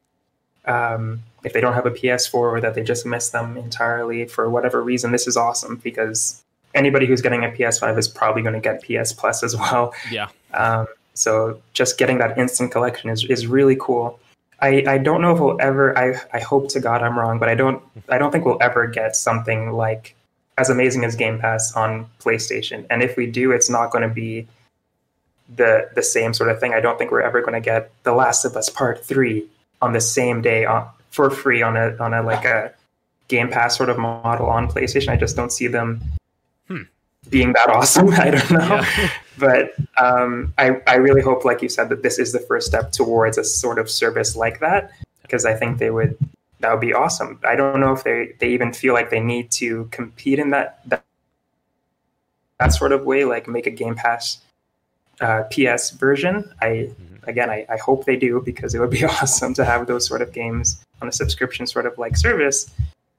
um, if they don't have a PS4 or that they just miss them entirely for whatever reason, this is awesome because anybody who's getting a PS5 is probably going to get PS Plus as well. Yeah. Um, so just getting that instant collection is, is really cool. I, I don't know if we'll ever I, I hope to God I'm wrong, but I don't I don't think we'll ever get something like as amazing as Game Pass on PlayStation. And if we do, it's not going to be the the same sort of thing. I don't think we're ever going to get The Last of Us Part Three on the same day on, for free on a on a like a Game Pass sort of model on PlayStation. I just don't see them hmm. Being that awesome. I don't know. Yeah. but um, I, I really hope, like you said, that this is the first step towards a sort of service like that, because I think they would that would be awesome. I don't know if they, they even feel like they need to compete in that that, that sort of way, like make a Game Pass uh, PS version. I mm-hmm. again, I, I hope they do because it would be awesome to have those sort of games on a subscription sort of like service.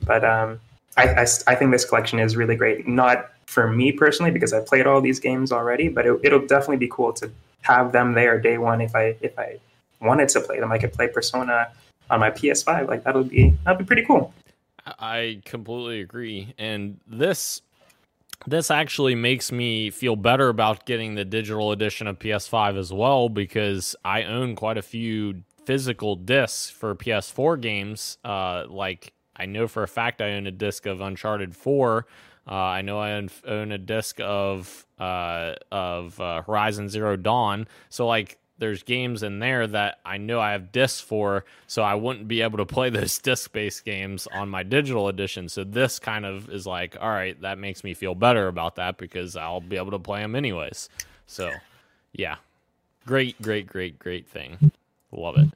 But um, I, I, I think this collection is really great. Not for me personally because I played all these games already, but it, it'll definitely be cool to have them there day one if I if I wanted to play them. I could play Persona on my PS5. Like that'll be that'd be pretty cool. I completely agree. And this this actually makes me feel better about getting the digital edition of PS5 as well because I own quite a few physical discs for PS4 games. Uh, like I know for a fact I own a disc of Uncharted 4 uh, I know I own, own a disc of uh, of uh, Horizon Zero Dawn, so like there's games in there that I know I have discs for, so I wouldn't be able to play those disc based games on my digital edition. So this kind of is like, all right, that makes me feel better about that because I'll be able to play them anyways. So yeah, great, great, great, great thing. Love it.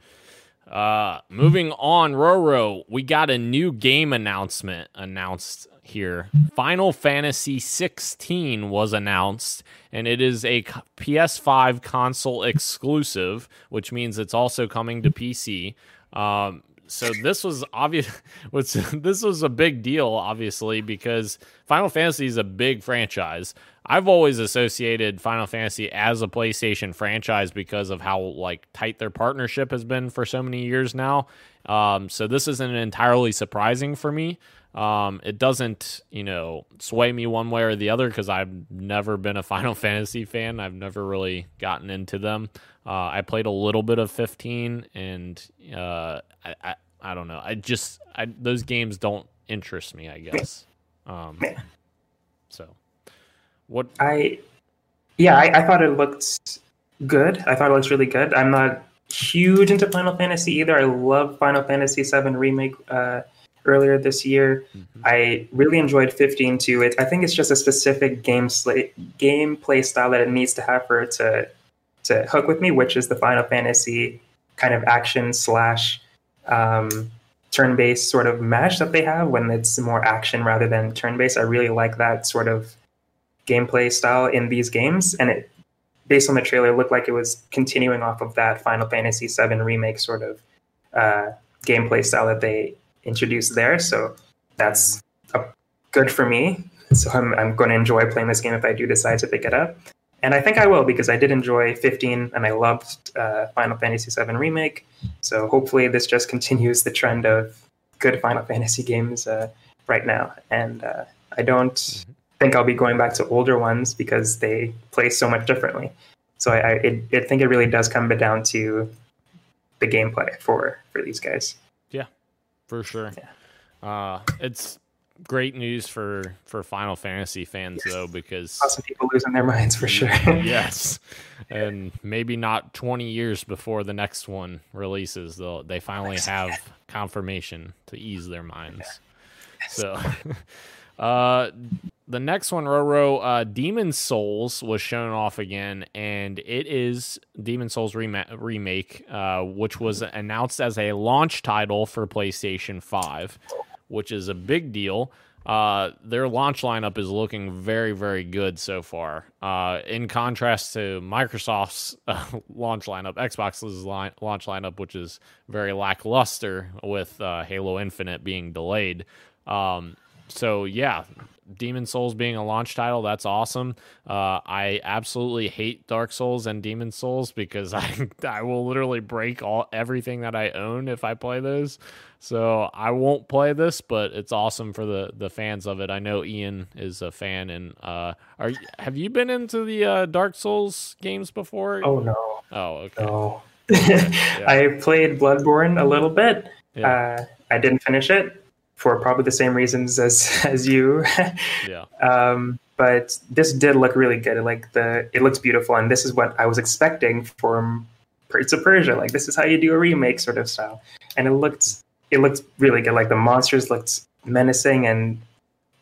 Uh, moving on, Roro, we got a new game announcement announced here. Final Fantasy 16 was announced, and it is a PS5 console exclusive, which means it's also coming to PC. Um, so this was obvious. this was a big deal, obviously, because Final Fantasy is a big franchise. I've always associated Final Fantasy as a PlayStation franchise because of how like tight their partnership has been for so many years now. Um, so this isn't entirely surprising for me. Um, it doesn't, you know, sway me one way or the other because I've never been a Final Fantasy fan. I've never really gotten into them. Uh, I played a little bit of 15, and uh, I, I, I don't know. I just I, those games don't interest me. I guess. Um, so what? I, yeah, I, I thought it looked good. I thought it looks really good. I'm not huge into Final Fantasy either. I love Final Fantasy VII remake uh, earlier this year. Mhm. I really enjoyed 15 too. It, I think it's just a specific game sla- gameplay style that it needs to have for it to to hook with me, which is the Final Fantasy kind of action slash um, turn-based sort of mash that they have when it's more action rather than turn-based. I really like that sort of gameplay style in these games, and it based on the trailer looked like it was continuing off of that Final Fantasy VII remake sort of uh, gameplay style that they introduced there. So that's a, good for me. So I'm, I'm going to enjoy playing this game if I do decide to pick it up. And I think I will because I did enjoy 15 and I loved uh, Final Fantasy VII Remake. So hopefully this just continues the trend of good Final Fantasy games uh, right now. And uh, I don't think I'll be going back to older ones because they play so much differently. So I, I, it, I think it really does come down to the gameplay for for these guys. For sure. Uh, it's great news for for Final Fantasy fans though because Lots of people losing their minds for sure. yes, and maybe not 20 years before the next one releases, they'll they finally have confirmation to ease their minds. So, uh, the next one, Roro, uh, Demon Souls was shown off again, and it is Demon Souls rema- remake, uh, which was announced as a launch title for PlayStation 5, which is a big deal. Uh, their launch lineup is looking very, very good so far. Uh, in contrast to Microsoft's uh, launch lineup, Xbox's line- launch lineup, which is very lackluster with uh, Halo Infinite being delayed. Um, so yeah, Demon Souls being a launch title, that's awesome. Uh, I absolutely hate Dark Souls and Demon Souls because I I will literally break all everything that I own if I play those. So I won't play this, but it's awesome for the the fans of it. I know Ian is a fan, and uh, are have you been into the uh, Dark Souls games before? oh no, Oh, okay. no. I played Bloodborne a little bit. Yeah. Uh, I didn't finish it for probably the same reasons as as you. Yeah. um, but this did look really good. Like the, it looks beautiful, and this is what I was expecting from Prince of Persia. Like this is how you do a remake sort of style, and it looked it looked really good. Like the monsters looked menacing, and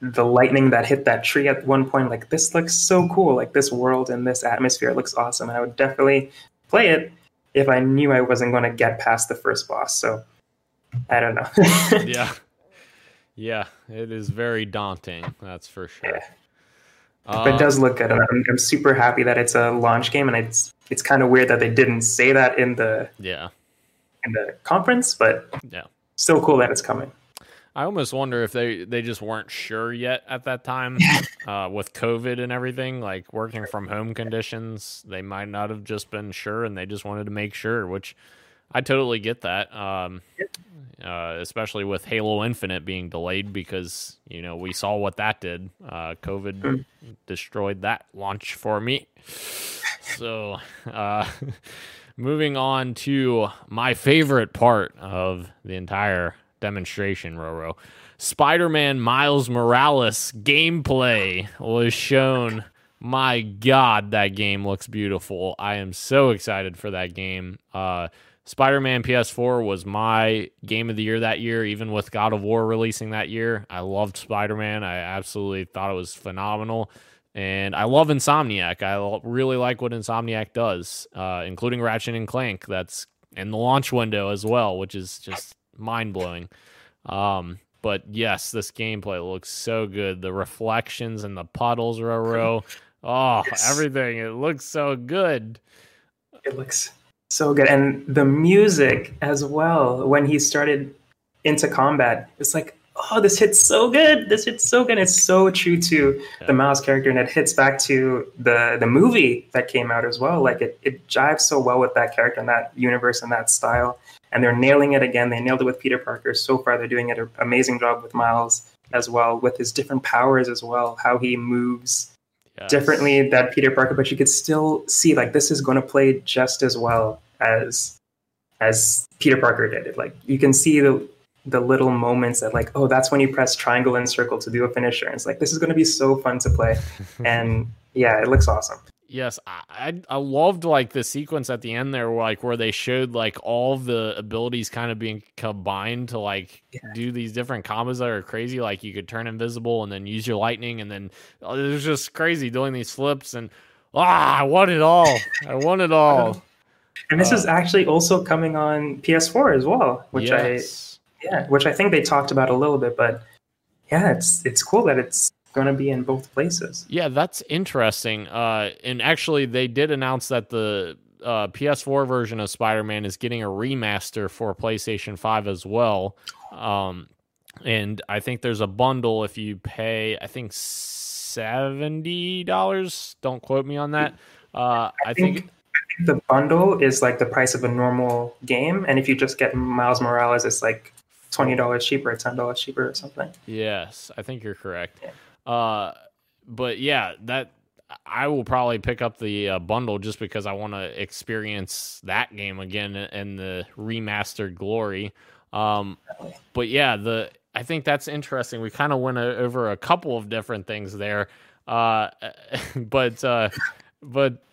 the lightning that hit that tree at one point. Like this looks so cool. Like this world and this atmosphere looks awesome, and I would definitely play it if I knew I wasn't going to get past the first boss. So I don't know. yeah. Yeah, it is very daunting. That's for sure. Yeah. Uh, but it does look good, I'm, I'm super happy that it's a launch game. And it's it's kind of weird that they didn't say that in the yeah. in the conference, but Yeah. still cool that it's coming. I almost wonder if they they just weren't sure yet at that time uh, with COVID and everything, like working from home conditions. They might not have just been sure, and they just wanted to make sure. Which I totally get that, um, uh, especially with Halo Infinite being delayed because you know we saw what that did. Uh, COVID Mm. destroyed that launch for me. So, uh, moving on to my favorite part of the entire demonstration, Roro. Spider Man Miles Morales gameplay was shown. My God, that game looks beautiful. I am so excited for that game. Uh, Spider Man PS4 was my game of the year that year, even with God of War releasing that year. I loved Spider Man. I absolutely thought it was phenomenal. And I love Insomniac. I really like what Insomniac does, uh, including Ratchet and Clank. That's in the launch window as well, which is just mind blowing. Um, but yes, this gameplay looks so good. The reflections and the puddles, Roro. Oh, Yes. everything. It looks so good. It looks so good, and the music as well. When he started into combat, it's like, oh, this hits so good. This hits so good. It's so true to Yeah. the Miles character, and it hits back to the the movie that came out as well. Like it, it jives so well with that character and that universe and that style. And they're nailing it again. They nailed it with Peter Parker. So far, they're doing an amazing job with Miles as well, with his different powers as well, how he moves Yes. differently than Peter Parker, but you could still see like this is going to play just as well as as Peter Parker did it. Like you can see the the little moments that like, oh, that's when you press triangle and circle to do a finisher. And it's like this is going to be so fun to play, and yeah, it looks awesome. Yes, I I loved like the sequence at the end there, like where they showed like all the abilities kind of being combined to like yeah. do these different combos that are crazy. Like you could turn invisible and then use your lightning, and then oh, it was just crazy doing these flips. And ah, I want it all. I want it all. And this uh, is actually also coming on PS4 as well, which yes. I yeah, which I think they talked about a little bit, but yeah, it's it's cool that it's going to be in both places. Yeah, that's interesting. Uh, and actually, they did announce that the uh, PS4 version of Spider Man is getting a remaster for PlayStation 5 as well. Um, and I think there's a bundle if you pay, I think seventy dollars. Don't quote me on that. Uh, I, think, think the bundle is like the price of a normal game, and if you just get Miles Morales, it's like twenty dollars cheaper, ten dollars cheaper, or something. Yes, I think you're correct. Yeah. Uh, but yeah, that I will probably pick up the uh, bundle just because I want to experience that game again in the remastered glory. Um, but yeah, the I think that's interesting. We kind of went over a couple of different things there, uh, but uh, but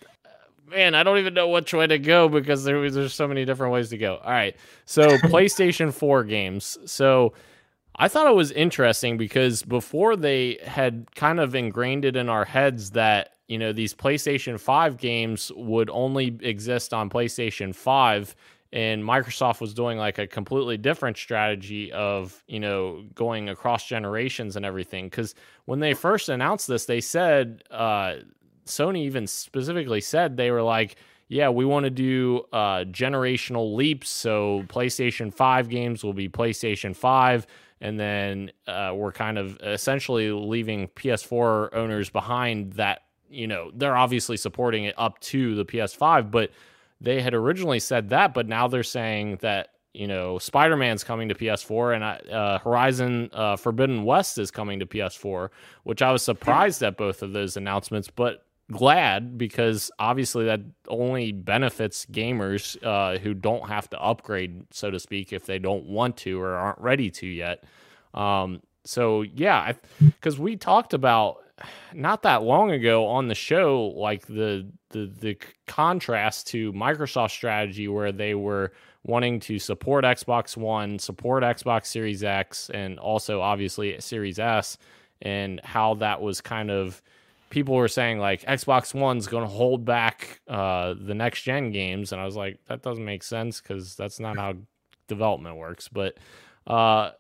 man, I don't even know which way to go because there, there's so many different ways to go. All right, so PlayStation Four games. So I thought it was interesting because before they had kind of ingrained it in our heads that, you know, these PlayStation 5 games would only exist on PlayStation 5 and Microsoft was doing like a completely different strategy of, you know, going across generations and everything cuz when they first announced this, they said uh Sony even specifically said they were like yeah, we want to do uh, generational leaps. So PlayStation 5 games will be PlayStation 5 and then uh, we're kind of essentially leaving PS4 owners behind that you know they're obviously supporting it up to the PS5 but they had originally said that but now they're saying that you know Spider-Man's coming to PS4 and uh, Horizon uh, Forbidden West is coming to PS4 which I was surprised at both of those announcements but glad because obviously that only benefits gamers uh, who don't have to upgrade, so to speak, if they don't want to or aren't ready to yet. Um, so yeah, because we talked about not that long ago on the show, like the the the contrast to Microsoft's strategy where they were wanting to support Xbox One, support Xbox Series X, and also obviously Series S, and how that was kind of people were saying like Xbox One's going to hold back uh, the next gen games, and I was like, that doesn't make sense because that's not how development works. But uh,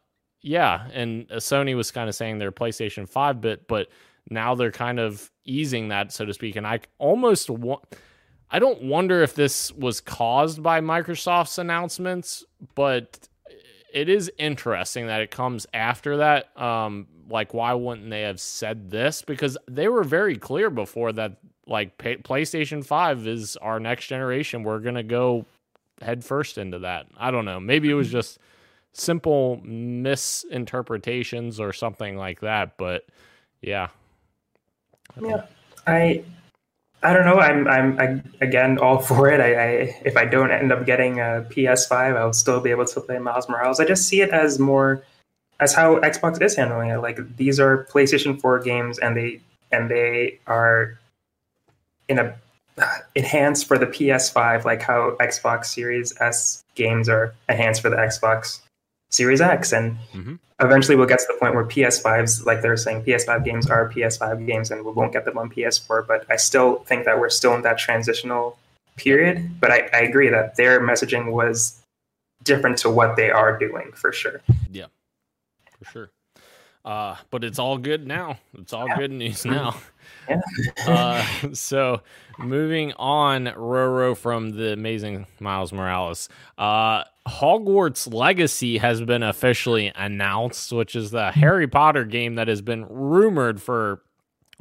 yeah, and uh, Sony was kind of saying they're PlayStation Five bit, but now they're kind of easing that, so to speak. And I almost want. I don't wonder if this was caused by Microsoft's announcements, but it is interesting that it comes after that. Um, like, why wouldn't they have said this? Because they were very clear before that, like, pay- PlayStation 5 is our next generation. We're going to go head first into that. I don't know. Maybe it was mm-hmm. just simple misinterpretations or something like that, but yeah. Yeah. I I don't know. I'm I'm I, again all for it. I, I, if I don't end up getting a PS5, I'll still be able to play Miles Morales. I just see it as more as how Xbox is handling it. Like these are PlayStation 4 games, and they and they are in a enhanced for the PS5, like how Xbox Series S games are enhanced for the Xbox Series X, and mm-hmm. eventually we'll get to the point where PS5s, like they're saying, PS5 games are PS5 games, and we won't get them on PS4. But I still think that we're still in that transitional period. But I, I agree that their messaging was different to what they are doing for sure. Yeah, for sure. Uh, but it's all good now. It's all yeah. good news now. Yeah. uh, so moving on, Roro from the amazing Miles Morales. Uh, Hogwarts Legacy has been officially announced, which is the Harry Potter game that has been rumored for,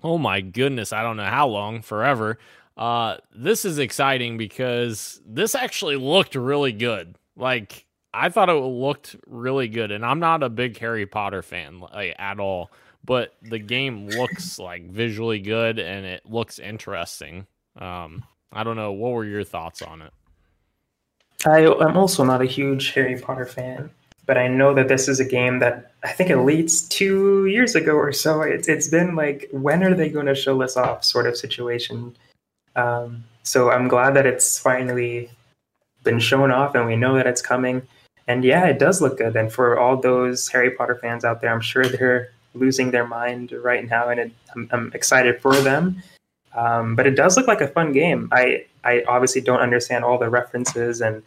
oh my goodness, I don't know how long, forever. Uh, this is exciting because this actually looked really good. Like, I thought it looked really good, and I'm not a big Harry Potter fan like, at all, but the game looks like visually good and it looks interesting. Um, I don't know. What were your thoughts on it? I, am also not a huge Harry Potter fan, but I know that this is a game that I think least two years ago or so, it's, it's been like, when are they going to show this off sort of situation. Um, so I'm glad that it's finally been shown off and we know that it's coming. And yeah, it does look good. And for all those Harry Potter fans out there, I'm sure they're losing their mind right now, and it, I'm, I'm, excited for them. Um, but it does look like a fun game. I I obviously don't understand all the references, and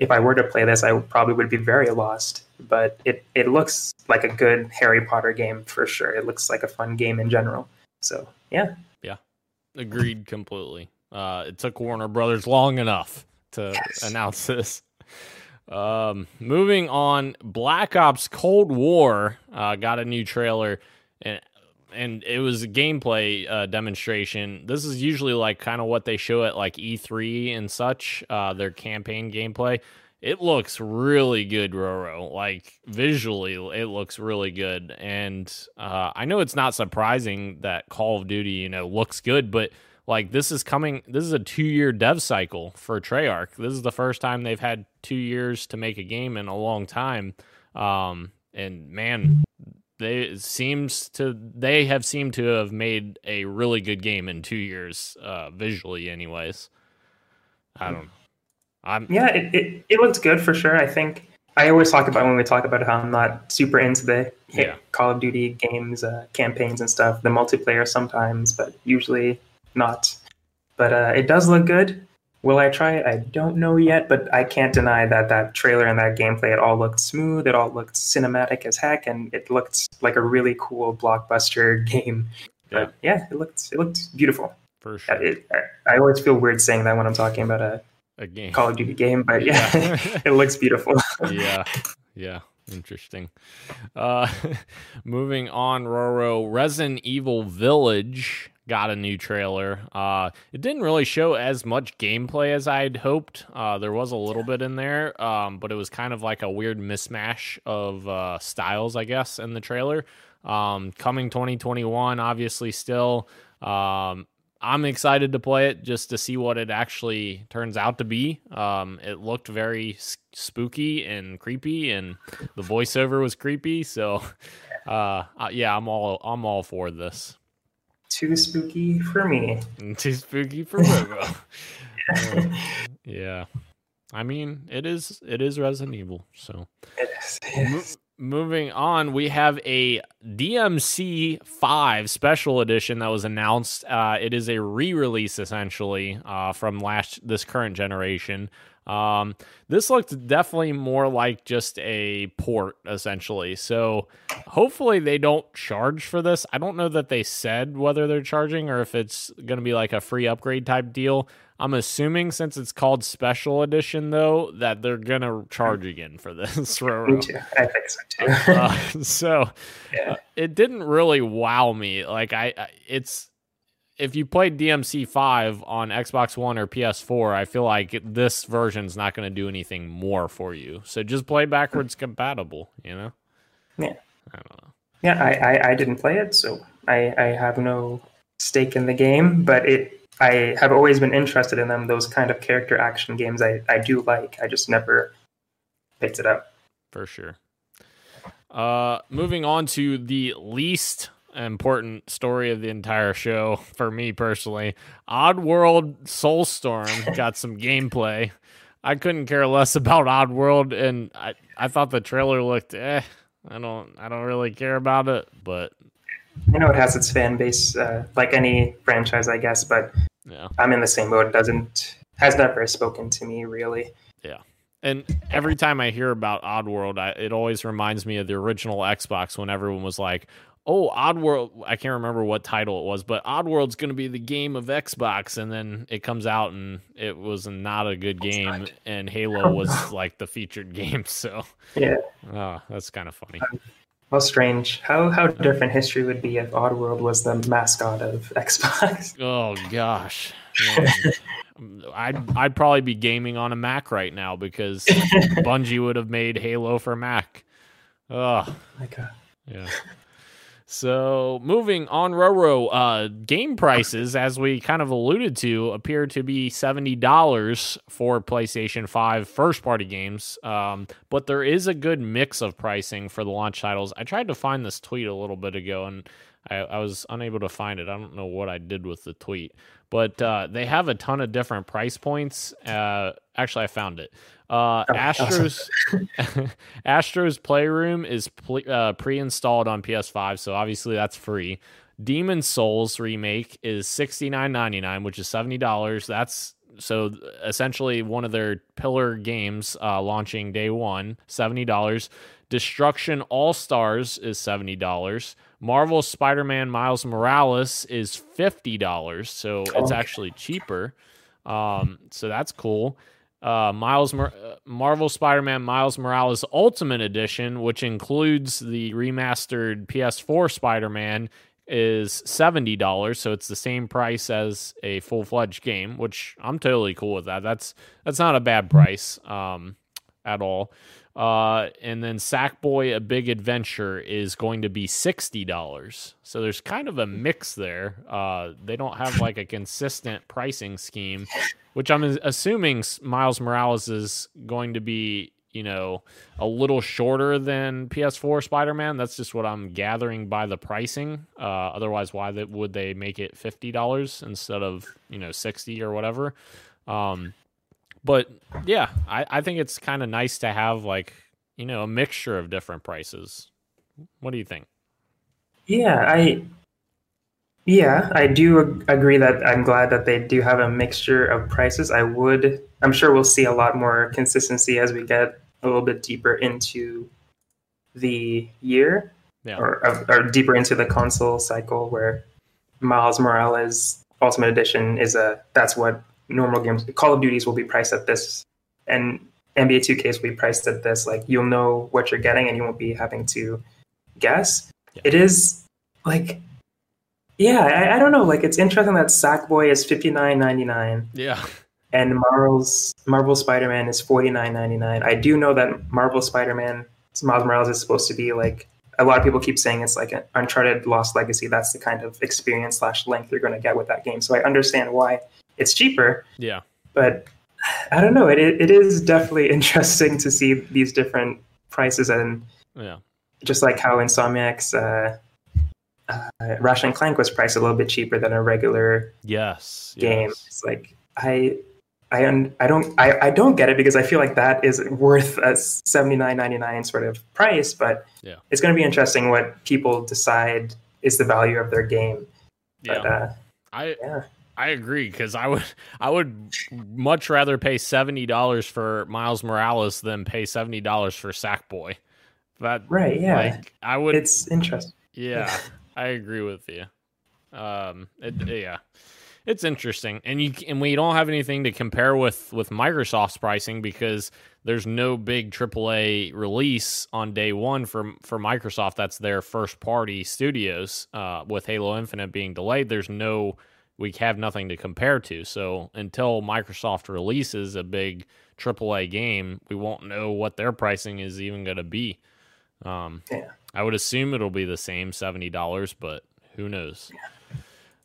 if I were to play this, I probably would be very lost. But it it looks like a good Harry Potter game for sure. It looks like a fun game in general. So yeah, yeah, agreed completely. Uh, it took Warner Brothers long enough to yes. announce this. Um, moving on, Black Ops Cold War uh, got a new trailer, and and it was a gameplay uh, demonstration. This is usually like kind of what they show at like E3 and such. Uh, their campaign gameplay. It looks really good, Roro. Like visually, it looks really good, and uh, I know it's not surprising that Call of Duty, you know, looks good, but like this is coming this is a two year dev cycle for treyarch. This is the first time they've had two years to make a game in a long time. Um, and man they seems to they have seemed to have made a really good game in two years uh, visually anyways. I don't i'm yeah it, it, it looks good for sure. I think i always talk about when we talk about how i'm not super into the yeah. call of duty games uh, campaigns and stuff the multiplayer sometimes but usually not. But uh, it does look good. Will I try it? I don't know yet, but I can't deny that that trailer and that gameplay, it all looked smooth. It all looked cinematic as heck, and it looked like a really cool blockbuster game. Yeah. But yeah, it looked it looked beautiful. For sure. It, I, I always feel weird saying that when I'm talking about a, a game. Call of Duty game, but yeah, yeah. it looks beautiful. yeah, yeah. Interesting. Uh, moving on, Roro, Resident Evil Village got a new trailer. Uh, it didn't really show as much gameplay as I'd hoped. Uh, there was a little bit in there, um, but it was kind of like a weird mismatch of uh, styles, I guess, in the trailer. Um, coming 2021, obviously, still. Um, I'm excited to play it just to see what it actually turns out to be. Um, it looked very spooky and creepy, and the voiceover was creepy. So, uh, uh yeah, I'm all I'm all for this too spooky for me. Too spooky for uh, yeah. I mean, it is it is Resident Evil, so it is. Mo- moving on, we have a DMC five special edition that was announced. Uh, it is a re-release essentially uh, from last this current generation. Um, this looked definitely more like just a port, essentially. So hopefully they don't charge for this. I don't know that they said whether they're charging or if it's going to be like a free upgrade type deal. I'm assuming since it's called Special Edition, though, that they're gonna charge again for this. Me too. I think so too. uh, so yeah. uh, it didn't really wow me. Like I, I it's if you played DMC five on Xbox One or PS4, I feel like this version's not going to do anything more for you. So just play backwards compatible. You know? Yeah. I don't know. Yeah, I, I, I didn't play it, so I, I have no stake in the game, but it I have always been interested in them. Those kind of character action games I, I do like. I just never picked it up. For sure. Uh, moving on to the least important story of the entire show for me personally. Odd Oddworld Soulstorm got some gameplay. I couldn't care less about Oddworld, and I I thought the trailer looked eh. I don't I don't really care about it, but I know it has its fan base, uh, like any franchise, I guess. But yeah. I'm in the same boat. It doesn't has never spoken to me really. Yeah. And every time I hear about Oddworld, I, it always reminds me of the original Xbox when everyone was like, oh, Oddworld, I can't remember what title it was, but Oddworld's going to be the game of Xbox. And then it comes out and it was not a good game. And Halo was like the featured game. So, yeah. Oh, that's kind of funny. Um, how strange. How how uh. different history would be if Oddworld was the mascot of Xbox. Oh, gosh. I'd, I'd probably be gaming on a Mac right now because Bungie would have made Halo for Mac. Oh, my God. Yeah. So moving on, Roro, uh, game prices, as we kind of alluded to, appear to be seventy dollars for PlayStation Five first-party games. Um, but there is a good mix of pricing for the launch titles. I tried to find this tweet a little bit ago, and I, I was unable to find it. I don't know what I did with the tweet, but uh, they have a ton of different price points. Uh, actually, I found it. Uh, Oh, Astros Astros Playroom is uh, pre-installed on PS5, so obviously that's free. Demon Souls remake is sixty nine ninety nine, which is seventy dollars. That's so essentially one of their pillar games uh, launching day one, seventy dollars. Destruction All Stars is seventy dollars. Marvel Spider-Man Miles Morales is fifty dollars, so it's Okay. actually cheaper. Um, so that's cool. Uh, Miles Mor- uh, Marvel Spider-Man Miles Morales Ultimate Edition, which includes the remastered PS4 Spider-Man, is seventy dollars. So it's the same price as a full-fledged game, which I'm totally cool with that. That's that's not a bad price um, at all. Uh, and then Sackboy: A Big Adventure is going to be sixty dollars. So there's kind of a mix there. Uh, they don't have like a consistent pricing scheme, which I'm assuming Miles Morales is going to be, you know, a little shorter than PS4 Spider-Man. That's just what I'm gathering by the pricing. Uh, otherwise, why would they make it fifty dollars instead of you know sixty or whatever? Um, but yeah, I, I think it's kind of nice to have like you know a mixture of different prices. What do you think? Yeah, I yeah, I do ag- agree that I'm glad that they do have a mixture of prices. I would I'm sure we'll see a lot more consistency as we get a little bit deeper into the year Yeah. or, or, or deeper into the console cycle where Miles Morales Ultimate Edition is a that's what normal games Call of Duties will be priced at this and NBA 2Ks will be priced at this. Like you'll know what you're getting and you won't be having to guess. Yeah. It is like yeah, I, I don't know. Like it's interesting that Sackboy is fifty nine ninety nine Yeah. and Marvel's Marvel Spider Man is forty nine ninety nine. I do know that Marvel Spider Man Miles Morales is supposed to be like a lot of people keep saying it's like an Uncharted Lost Legacy. That's the kind of experience slash length you're going to get with that game. So I understand why it's cheaper, Yeah. but I don't know. It it, is definitely interesting to see these different prices and Yeah. just like how Insomniac's uh, uh, Ratchet and Clank was priced a little bit cheaper than a regular Yes. game. yes. It's like I I un, I don't I, I don't get it because I feel like that is worth a seventy nine ninety nine sort of price, but Yeah. it's going to be interesting what people decide is the value of their game. Yeah. But uh, I yeah, I agree because I would I would much rather pay seventy dollars for Miles Morales than pay seventy dollars for Sackboy. That right, yeah, like I would it's interesting. yeah I agree with you. Um, it, yeah, it's interesting, and you and we don't have anything to compare with with Microsoft's pricing because there's no big AAA release on day one for for Microsoft. That's their first party studios. Uh, with Halo Infinite being delayed, there's no we have nothing to compare to. So until Microsoft releases a big AAA game, we won't know what their pricing is even going to be. Um, Yeah. I would assume it'll be the same seventy dollars, but who knows?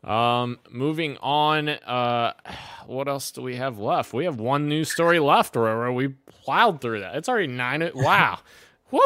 Um, moving on. Uh, what else do we have left? We have one news story left, Aurora. We plowed through that. It's already nine. Wow. Woo!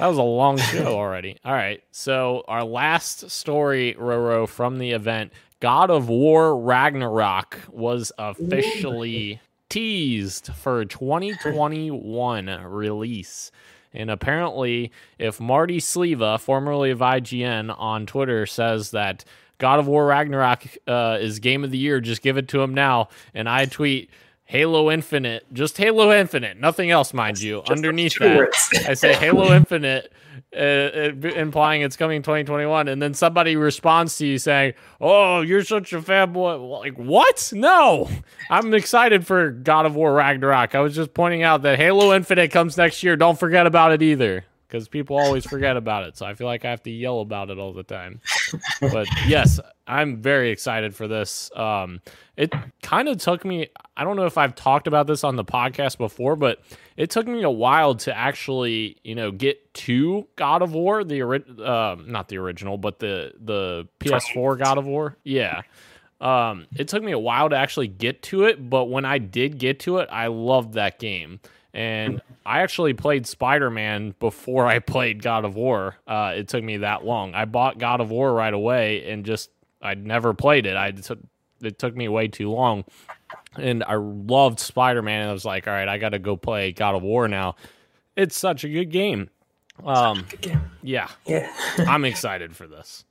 That was a long show already. All right. So our last story, Roro, from the event, God of War Ragnarok was officially teased for 2021 release. And apparently, if Marty Sliva, formerly of IGN, on Twitter says that God of War Ragnarok uh, is game of the year, just give it to him now. And I tweet Halo Infinite, just Halo Infinite, nothing else, mind you. Underneath that. I say Halo Infinite, uh, uh, implying it's coming 2021, and then somebody responds to you saying, "Oh, you're such a fanboy." Like what? No, I'm excited for God of War Ragnarok. I was just pointing out that Halo Infinite comes next year. Don't forget about it either, because people always forget about it. So I feel like I have to yell about it all the time. but yes, I'm very excited for this. Um, it kind of took me. I don't know if I've talked about this on the podcast before, but it took me a while to actually, you know, get to God of War, the uh, not the original, but the the PS4 God of War. Yeah. Um, it took me a while to actually get to it, but when I did get to it, I loved that game. And I actually played Spider Man before I played God of War. Uh, it took me that long. I bought God of War right away and just I'd never played it. I took it took me way too long, and I loved Spider Man. And I was like, all right, I got to go play God of War now. It's such a good game. Um, Good game. yeah, Yeah. I'm excited for this.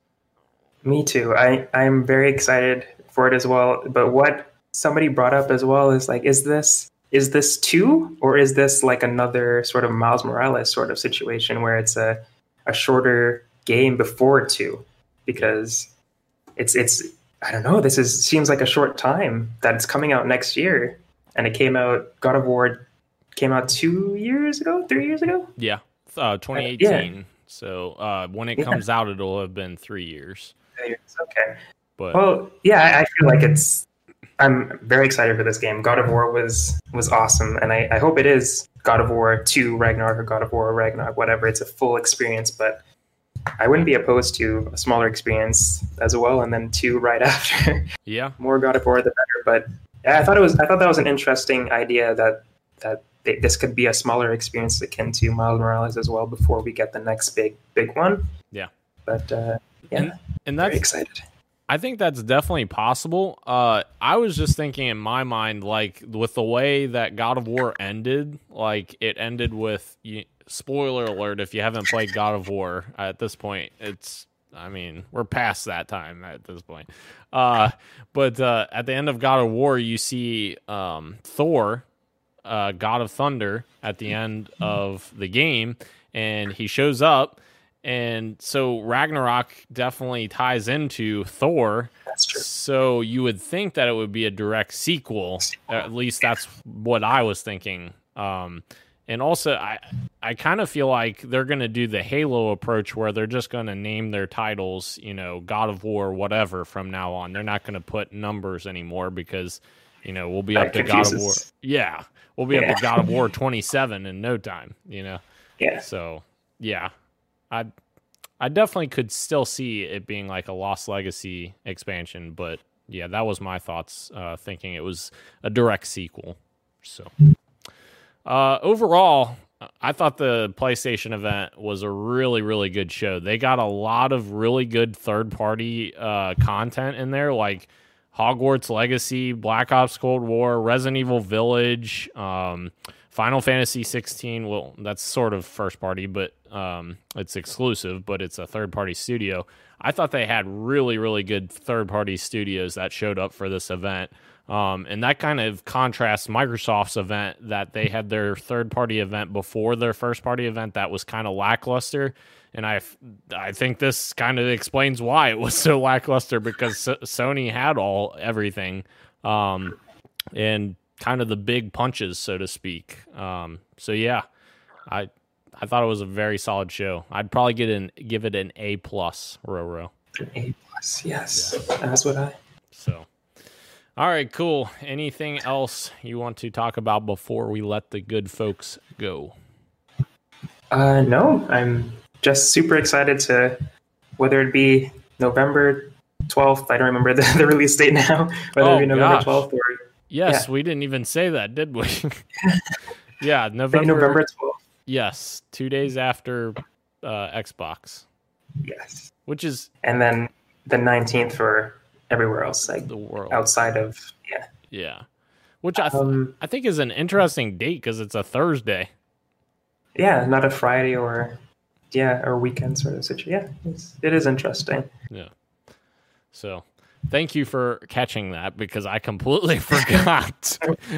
Me too. I, I'm very excited for it as well. But what somebody brought up as well is like, is this is this two or is this like another sort of Miles Morales sort of situation where it's a, a shorter game before two? Because it's it's I don't know, this is seems like a short time that it's coming out next year. And it came out God of War came out two years ago, three years ago? Yeah, uh, 2018. So uh, when it Yeah. comes out, it'll have been three years. Okay. But Well, yeah, I I feel like it's. I'm very excited for this game. God of War was was awesome, and I, I hope it is God of War Two Ragnarok or God of War Ragnarok, whatever. It's a full experience, but I wouldn't be opposed to a smaller experience as well, and then two right after. yeah, More God of War, the better. But yeah, I thought it was. I thought that was an interesting idea that that th- this could be a smaller experience akin to Miles Morales as well before we get the next big big one. Yeah. But uh, yeah, And- and very that's excited. I think that's definitely possible. Uh, I was just thinking in my mind, like with the way that God of War ended, like it ended with you, spoiler alert. If you haven't played God of War at this point, it's I mean we're past that time at this point. Uh, but uh, at the end of God of War, you see um, Thor, uh, God of Thunder, at the end of the game, and he shows up. And so Ragnarok definitely ties into Thor. That's true. So you would think that it would be a direct sequel. At least that's what I was thinking. Um, and also, I I kind of feel like they're going to do the Halo approach where they're just going to name their titles, you know, God of War, whatever, from now on. They're not going to put numbers anymore because, you know, we'll be That up to God of War. Yeah, we'll be Yeah. up to God of War 27 in no time. You know. Yeah. So yeah, I I definitely could still see it being like a Lost Legacy expansion, but yeah, that was my thoughts. Uh, thinking it was a direct sequel. So uh, overall, I thought the PlayStation event was a really really good show. They got a lot of really good third party uh, content in there, like. Hogwarts Legacy, Black Ops Cold War, Resident Evil Village, um, Final Fantasy 16. Well, that's sort of first party, but um, it's exclusive, but it's a third party studio. I thought they had really, really good third party studios that showed up for this event. Um, and that kind of contrasts Microsoft's event that they had their third party event before their first party event that was kind of lackluster. And I, I think this kind of explains why it was so lackluster because Sony had all everything, um, and kind of the big punches, so to speak. Um, so yeah, I I thought it was a very solid show. I'd probably get an give it an A plus, Roro. A plus, yes. That's what I. So, all right, cool. Anything else you want to talk about before we let the good folks go? Uh, no, I'm just super excited to whether it be November 12th. I don't remember the, the release date now. Whether Oh, it be November gosh. 12th or Yes, we didn't even say that, did we? yeah, November. November 12th. Yes, two days after uh, Xbox, Yes, which is and then the 19th for everywhere else, like the world. outside of yeah. Yeah, which I th- Um, I think is an interesting date because it's a Thursday. yeah, not a Friday or yeah or weekend sort of situation. Yeah, it's, it is interesting. Yeah. So thank you for catching that because I completely forgot.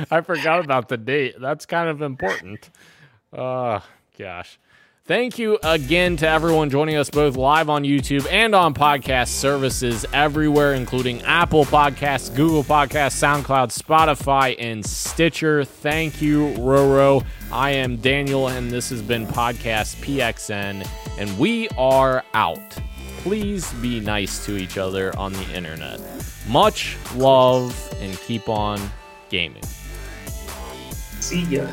I forgot about the date. That's kind of important. Uh gosh. Thank you again to everyone joining us both live on YouTube and on podcast services everywhere, including Apple Podcasts, Google Podcasts, SoundCloud, Spotify, and Stitcher. Thank you, Roro. I am Daniel, and this has been Podcast PXN, and we are out. Please be nice to each other on the internet. Much love and keep on gaming. See ya.